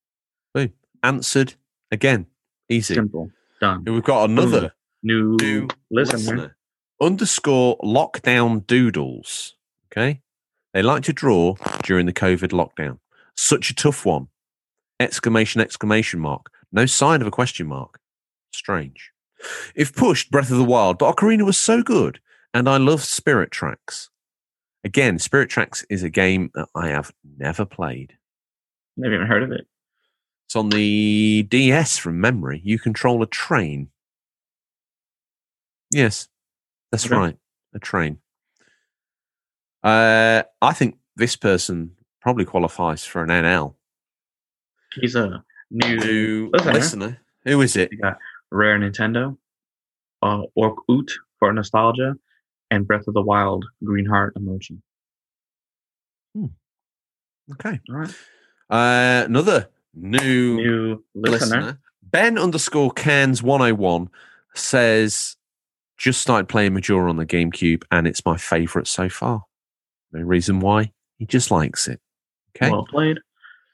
Boom. Answered again. Easy. Simple. Done. We've got another New, new listener. listener. Underscore lockdown doodles. Okay. They like to draw during the COVID lockdown. Such a tough one. Exclamation, exclamation mark. No sign of a question mark. Strange. If pushed, Breath of the Wild, but Ocarina was so good. And I love Spirit Tracks. Again, Spirit Tracks is a game that I have never played. Never even heard of it. It's on the DS from memory. You control a train. Yes, that's Okay. right. A train. Uh, I think this person probably qualifies for an NL. He's a new New listener. listener. Who is it? Got Rare Nintendo, uh, Orc Oot for nostalgia, and Breath of the Wild Green Heart emoji. Okay. All right. Uh, another new, New listener. listener. Ben underscore cans 101 says, just started playing Majora on the GameCube and it's my favorite so far. No reason why. He just likes it. Okay. Well played.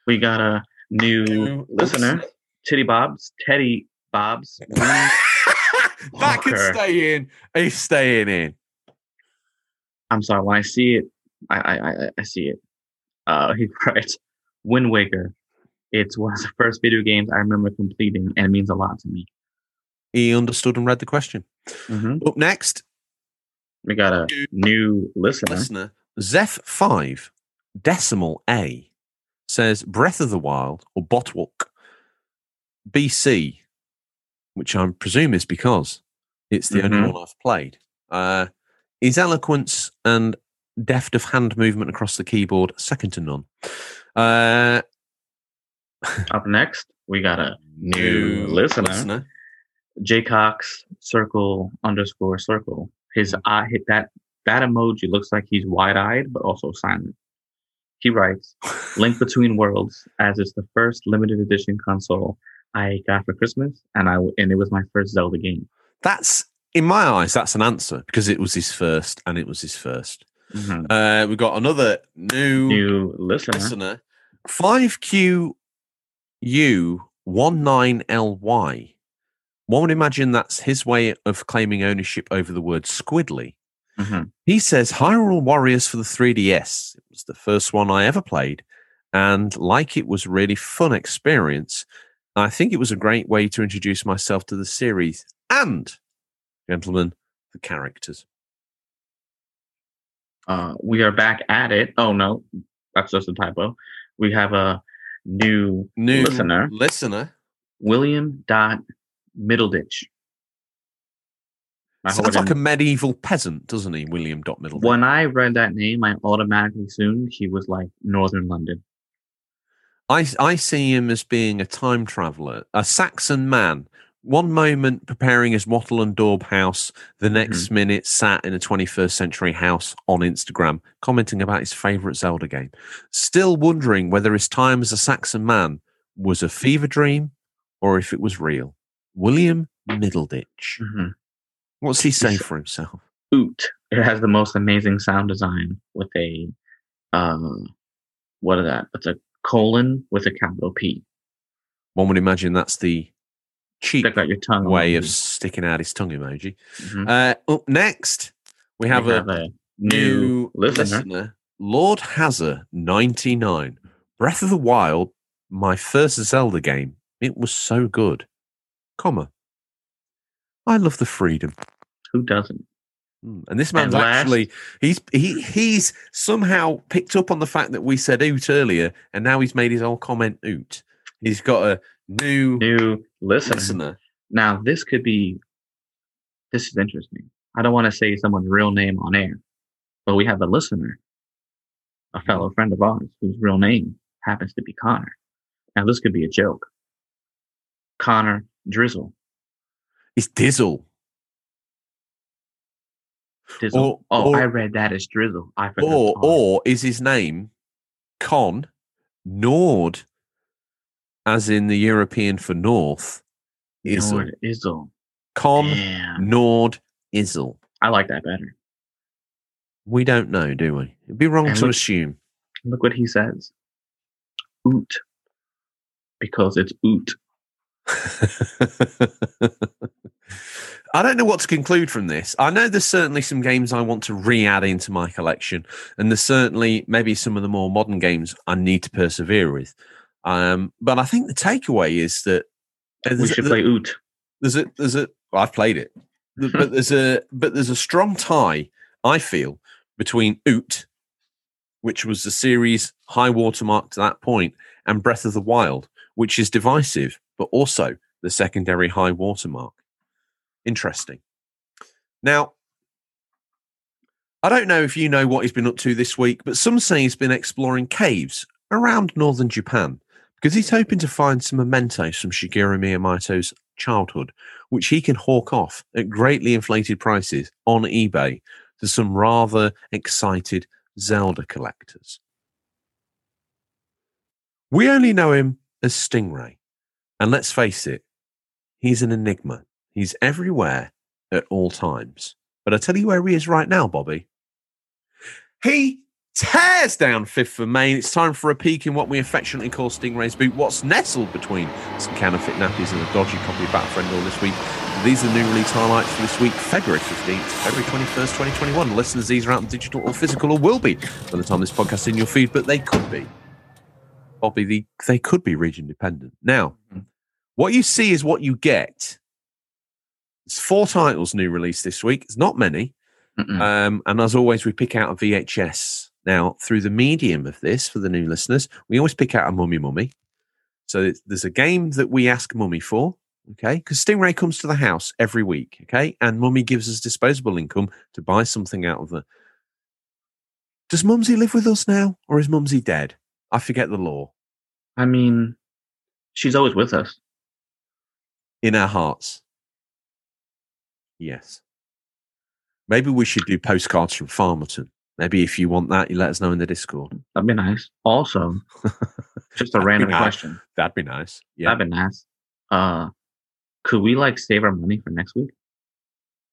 We got a new New listener, Titty Bob's, Teddy Bob's. that could stay in. He's staying in. I'm sorry, when I see it, I I, I, I see it. Uh, he writes, Wind Waker. It's one of the first video games I remember completing, and it means a lot to me. He understood and read the question. Mhm. Up next, We got a new listener. listener Zeph5 decimal A says Breath of the Wild or Botwalk BC, which I presume is because it's the only Mhm. one I've played. Uh, his eloquence and deft of hand movement across the keyboard, second to none. Uh, Up next, we got a new listener, J Cox circle underscore circle. His eye hit that that emoji looks like he's wide eyed but also silent. He writes, Link Between Worlds, as it's the first limited edition console I got for Christmas, and I and it was my first Zelda game. That's in my eyes, that's an answer because it was his first and it was his first. Mhm. Uh, we've got another new, New listener, listener 5QU19LY. One would imagine that's his way of claiming ownership over the word Squidly. Mhm. He says Hyrule Warriors for the 3DS. It was the first one I ever played, and like it was a really fun experience. I think it was a great way to introduce myself to the series and, gentlemen, the characters. uh, we are back at it. Oh no, that's just a typo. We have a new, New listener, listener. William Dot Middleditch. I Sounds like a medieval peasant, doesn't he, William Dot Middleditch? when I read that name, I automatically assumed he was like Northern London. I, I see him as being a time traveler, a Saxon man. One moment preparing his wattle and daub house, the next minute sat in a 21st century house on Instagram, commenting about his favorite Zelda game. Still wondering whether his time as a Saxon man was a fever dream or if it was real. William Middleditch. Mhm. What's he say for himself? Oot. It has the most amazing sound design with a, uh, what is that? It's a colon with a capital P. One would imagine that's the cheap Stick out your tongue. way of sticking out his tongue emoji. Mhm. Uh, up next, we have, We a, have a new new listener. listener, Lord Hazard 99. Breath of the Wild, my first Zelda game. It was so good. Comma. I love the freedom. Who doesn't? Mm, And this man's And last- actually he's he he's somehow picked up on the fact that we said oot earlier, and now he's made his whole comment oot. He's got a new, New listener. listener. Now, this could be, this is interesting. I don't want to say someone's real name on air, but we have a listener, a mm-hmm. fellow friend of ours whose real name happens to be Connor. Now, this could be a joke. Connor Drizzle. It's Dizzle. Drizzle. Or- oh, or- I read that as Drizzle. I forgot. Or or is his name Con Nord, as in the European for North? Izzle. Nord Izzle. Con Damn. Nord Izzle. I like that better. We don't know, do we? It'd be wrong And to look- assume. Look what he says. Oot. Because it's oot. I don't know what to conclude from this. I know there's certainly some games I want to re-add into my collection, and there's certainly maybe some of the more modern games I need to persevere with. Um, but I think the takeaway is that We should a, play oot. there's a there's a well, I've played it, but there's a but there's a strong tie I feel between Oot, which was the series high watermark to that point, and Breath of the Wild, which is divisive, but also the secondary high watermark. Interesting. Now, I don't know if you know what he's been up to this week, but some say he's been exploring caves around northern Japan because he's hoping to find some mementos from Shigeru Miyamoto's childhood, which he can hawk off at greatly inflated prices on eBay to some rather excited Zelda collectors. We only know him as Stingray, and let's face it, he's an enigma. He's everywhere at all times. But I tell you where he is right now, Bobby. He tears down fifth for Maine. It's time for a peek in what we affectionately call Stingray's boot. What's nestled between some counterfeit nappies and a dodgy copy of Battlefriend all this week? These are the new release highlights for this week, February 15th, February 21st, 2021. Listeners, these are out in digital or physical or will be by the time this podcast is in your feed, but they could be. Bobby, the, they could be region dependent. Now, what you see is what you get. It's four titles new release this week. It's not many. Um, and as always, we pick out a VHS. Now, through the medium of this, for the new listeners, we always pick out a mummy mummy. So there's a game that we ask mummy for, okay? Because Stingray comes to the house every week, okay? And mummy gives us disposable income to buy something out of the. Does Mumsy live with us now, or is Mumsy dead? I forget the law. I mean, she's always with us. In our hearts. Yes. Maybe we should do postcards from Farmerton. Maybe if you want that, you let us know in the Discord. That'd be nice. Also, just a random nice. question. That'd be nice. Yeah. That'd be nice. Uh, could we like save our money for next week?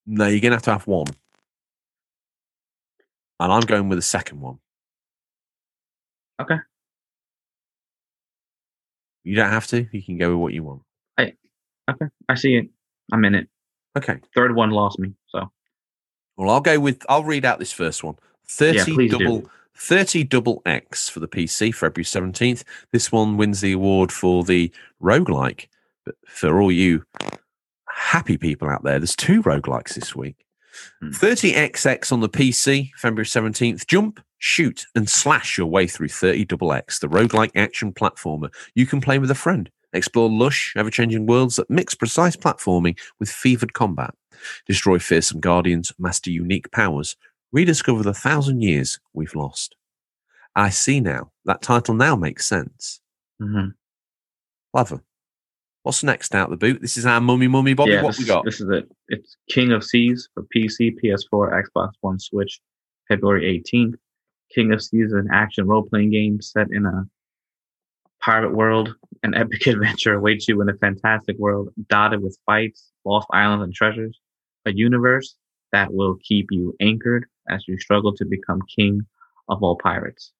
No, you're gonna have to have one. And I'm going with the second one. Okay. You don't have to. You can go with what you want. Okay, I see it. I'm in it. Okay. Third one lost me. So Well, I'll go with. I'll read out this first one. Thirty Yeah, please do. double. 30 double X for the PC, February 17th. This one wins the award for the roguelike. But for all you happy people out there, there's two roguelikes this week. Hmm. 30XX on the PC, February 17th. Jump, shoot, and slash your way through 30 double X, the roguelike action platformer. You can play with a friend. Explore lush, ever changing worlds that mix precise platforming with fevered combat. Destroy fearsome guardians, master unique powers, rediscover the thousand years we've lost. I see now. That title now makes sense. mhm. Clever. What's next out the boot? This is our mummy mummy Bobby. yeah, what this, we got? this is it. It's King of Seas for PC, PS4, Xbox One, Switch, February 18th. King of Seas is an action role playing game set in a pirate world. An epic adventure awaits you in a fantastic world dotted with fights, lost islands, and treasures. A universe that will keep you anchored as you struggle to become king of all pirates.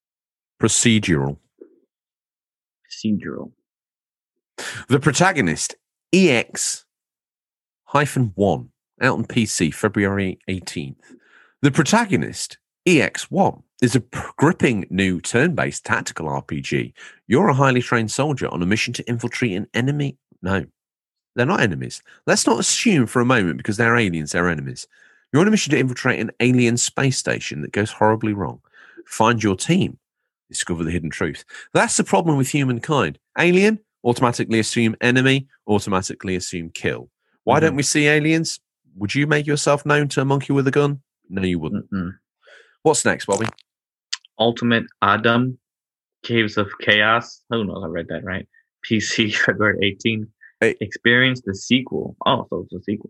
Procedural. Procedural. The protagonist, EX hyphen one, out on PC, February 18th. The protagonist, EX1, is a gripping new turn based tactical RPG. You're a highly trained soldier on a mission to infiltrate an enemy. No, they're not enemies. Let's not assume for a moment because they're aliens, they're enemies. You're on a mission to infiltrate an alien space station that goes horribly wrong. Find your team, discover the hidden truth. That's the problem with humankind. Alien, automatically assume enemy, automatically assume kill. Why don't Mhm. we see aliens? Would you make yourself known to a monkey with a gun? No, you wouldn't. Mm-mm. What's next, Bobby? Ultimate ADOM, Caves of Chaos. Who knows? I read that right. PC, February 18th. Hey. Experience the sequel. Oh, so it's a sequel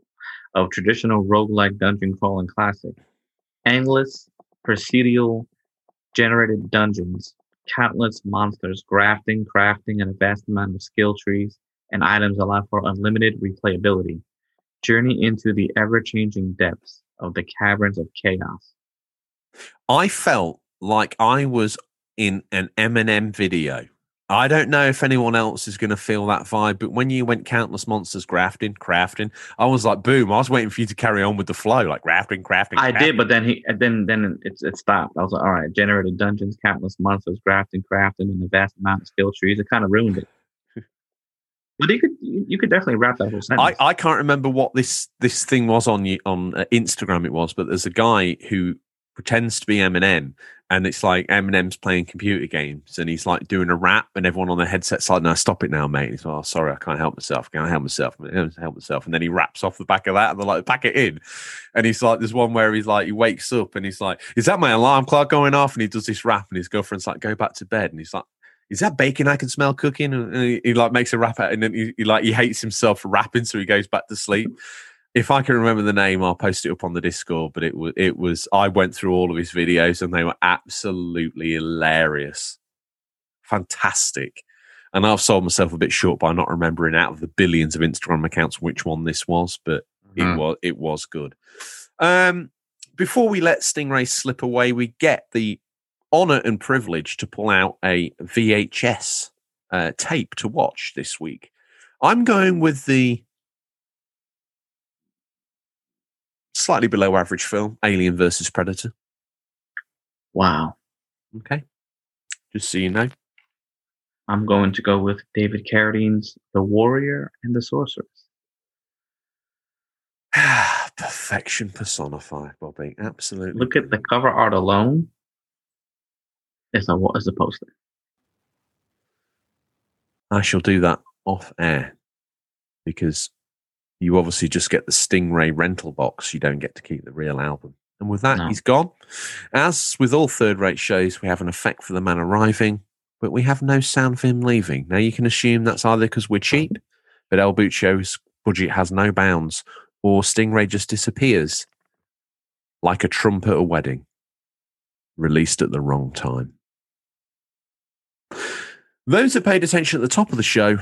of traditional roguelike dungeon crawling classic. Endless procedural generated dungeons, countless monsters, grafting, crafting, and a vast amount of skill trees and items allow for unlimited replayability. Journey into the ever changing depths of the caverns of chaos. I felt like I was in an Eminem video. I don't know if anyone else is going to feel that vibe, but when you went countless monsters grafting, crafting, I was like, boom! I was waiting for you to carry on with the flow, like grafting, crafting. I crafting. did, but then he then then it, it stopped. I was like, all right, generated dungeons, countless monsters, grafting, crafting, and a vast amount of skill trees. It kind of ruined it. But you could you, could definitely wrap that whole sentence. I, I can't remember what this this thing was on you on uh, Instagram. It was, but there's a guy who pretends to be Eminem, and it's like Eminem's playing computer games, and he's like doing a rap, and everyone on the headset's like, "No, stop it now, mate." He's like, "Oh, sorry, I can't help myself. Can't help myself. I can't help myself." And then he raps off the back of that, and they're like, "Pack it in." And he's like, "There's one where he's like, he wakes up, and he's like, is that my alarm clock going off?" And he does this rap, and his girlfriend's like, "Go back to bed," and he's like. Is that bacon I can smell cooking? And he, he like makes a rap out, and then he, he like he hates himself for rapping, so he goes back to sleep if I can remember the name, I'll post it up on the Discord. But it was it was I went through all of his videos and they were absolutely hilarious, fantastic. And I've sold myself a bit short by not remembering out of the billions of Instagram accounts which one this was, but it Mhm. was it was good. Um, before we let Stingray slip away, we get the honor and privilege to pull out a VHS uh, tape to watch this week. I'm going with the slightly below average film, Alien versus Predator. Wow. Okay. Just so you know. I'm going to go with David Carradine's The Warrior and the Sorceress. Perfection personified, Bobby. Absolutely. Look at the cover art alone. It's a what is the poster? I shall do that off air because you obviously just get the Stingray rental box. You don't get to keep the real album. And with that, No. he's gone. As with all third rate shows, we have an effect for the man arriving, but we have no sound for him leaving. Now, you can assume that's either because we're cheap, but El Bucio's budget has no bounds, or Stingray just disappears like a trump at a wedding, released at the wrong time. Those that paid attention at the top of the show,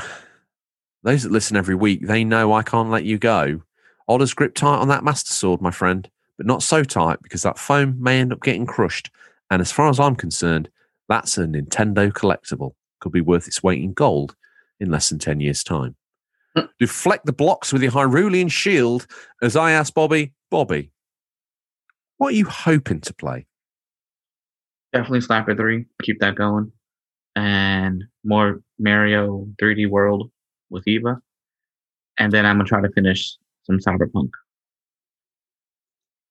those that listen every week, they know I can't let you go. Odders grip tight on that Master Sword, my friend, but not so tight because that foam may end up getting crushed. And as far as I'm concerned, that's a Nintendo collectible. Could be worth its weight in gold in less than 10 years' time. Deflect the blocks with your Hyrulean shield as I ask Bobby, Bobby, what are you hoping to play? Definitely Slapper 3. Keep that going. And more Mario 3D World with Eva. And then I'm going to try to finish some Cyberpunk.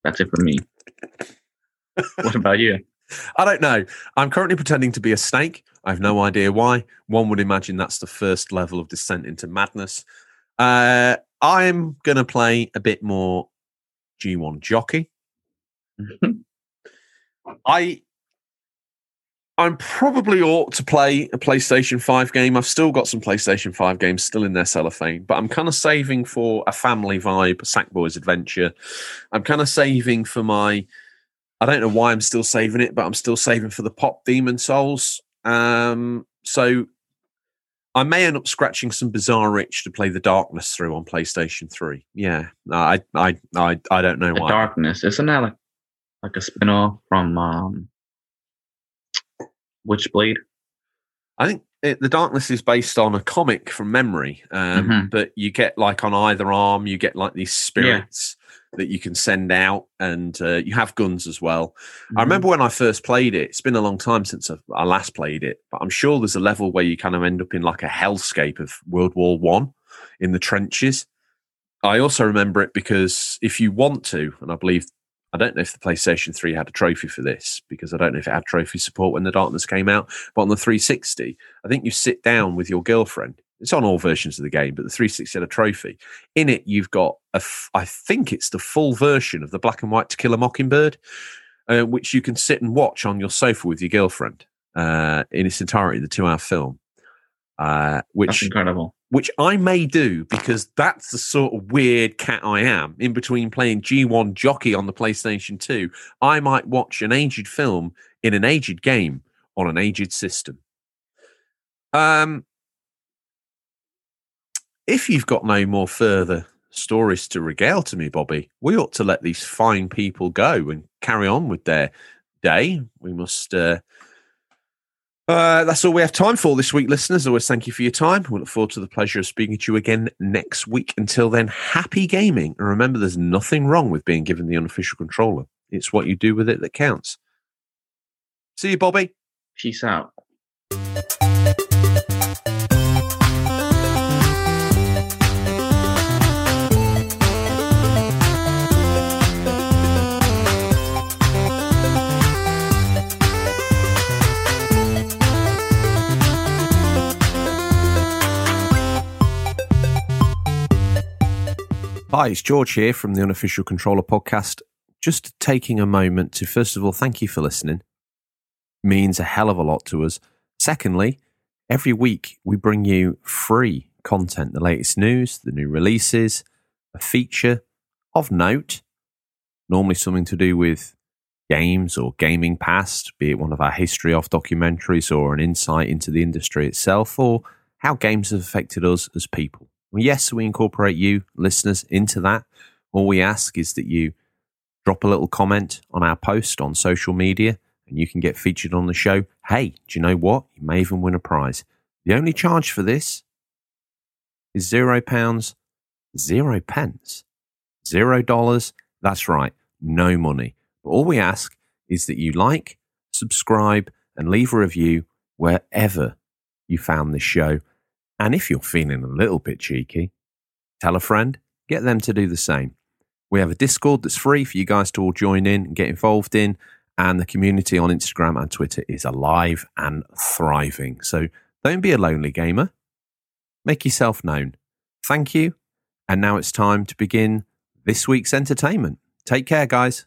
That's it for me. what about you? I don't know. I'm currently pretending to be a snake. I have no idea why. One would imagine that's the first level of descent into madness. Uh, I'm going to play a bit more G1 Jockey. I I'm probably ought to play a PlayStation 5 game. I've still got some PlayStation 5 games still in their cellophane, but I'm kind of saving for a family vibe, Sackboy's Adventure. I'm kind of saving for my I don't know why I'm still saving it, but I'm still saving for the Pop Demon Souls. Um, so I may end up scratching some bizarre itch to play the Darkness through on PlayStation 3. Yeah, I, I, I, I don't know The why. Darkness. Isn't that like, like a spin off from um, Witchblade? I think it, the Darkness is based on a comic from memory, um, Mhm. but you get like on either arm, you get like these spirits that you can send out, and uh, you have guns as well. I remember when I first played it. It's been a long time since I, I last played it, but I'm sure there's a level where you kind of end up in like a hellscape of World War One in the trenches. I also remember it because if you want to, and I believe I don't know if the PlayStation 3 had a trophy for this because I don't know if it had trophy support when the Darkness came out, but on the 360, I think you sit down with your girlfriend. It's on all versions of the game, but the 360 had a trophy. In it, you've got a, f- I think it's the full version of the black and white To Kill a Mockingbird, uh, which you can sit and watch on your sofa with your girlfriend uh, in its entirety, the two-hour film. Uh, That's which incredible. Which I may do because that's the sort of weird cat I am. In between playing G1 Jockey on the PlayStation 2, I might watch an aged film in an aged game on an aged system. Um, if you've got no more further stories to regale to me, Bobby, we ought to let these fine people go and carry on with their day. We must. Uh, uh, that's all we have time for this week, listeners. Always thank you for your time. We look forward to the pleasure of speaking to you again next week. Until then, happy gaming. And remember, there's nothing wrong with being given the unofficial controller. It's what you do with it that counts. See you, Bobby. Peace out. Hi, it's George here from the Unofficial Controller podcast. Just taking a moment to, first of all, thank you for listening. Means a hell of a lot to us. Secondly, every week we bring you free content, the latest news, the new releases, a feature of note, normally something to do with games or gaming past, be it one of our history off documentaries or an insight into the industry itself or how games have affected us as people. Well, yes, we incorporate you, listeners, into that. All we ask is that you drop a little comment on our post on social media and you can get featured on the show. Hey, do you know what? You may even win a prize. The only charge for this is zero pounds, zero pence, zero dollars. That's right, no money. But all we ask is that you like, subscribe, and leave a review wherever you found this show. And if you're feeling a little bit cheeky, tell a friend, get them to do the same. We have a Discord that's free for you guys to all join in and get involved in. And the community on Instagram and Twitter is alive and thriving. So don't be a lonely gamer. Make yourself known. Thank you. And now it's time to begin this week's entertainment. Take care, guys.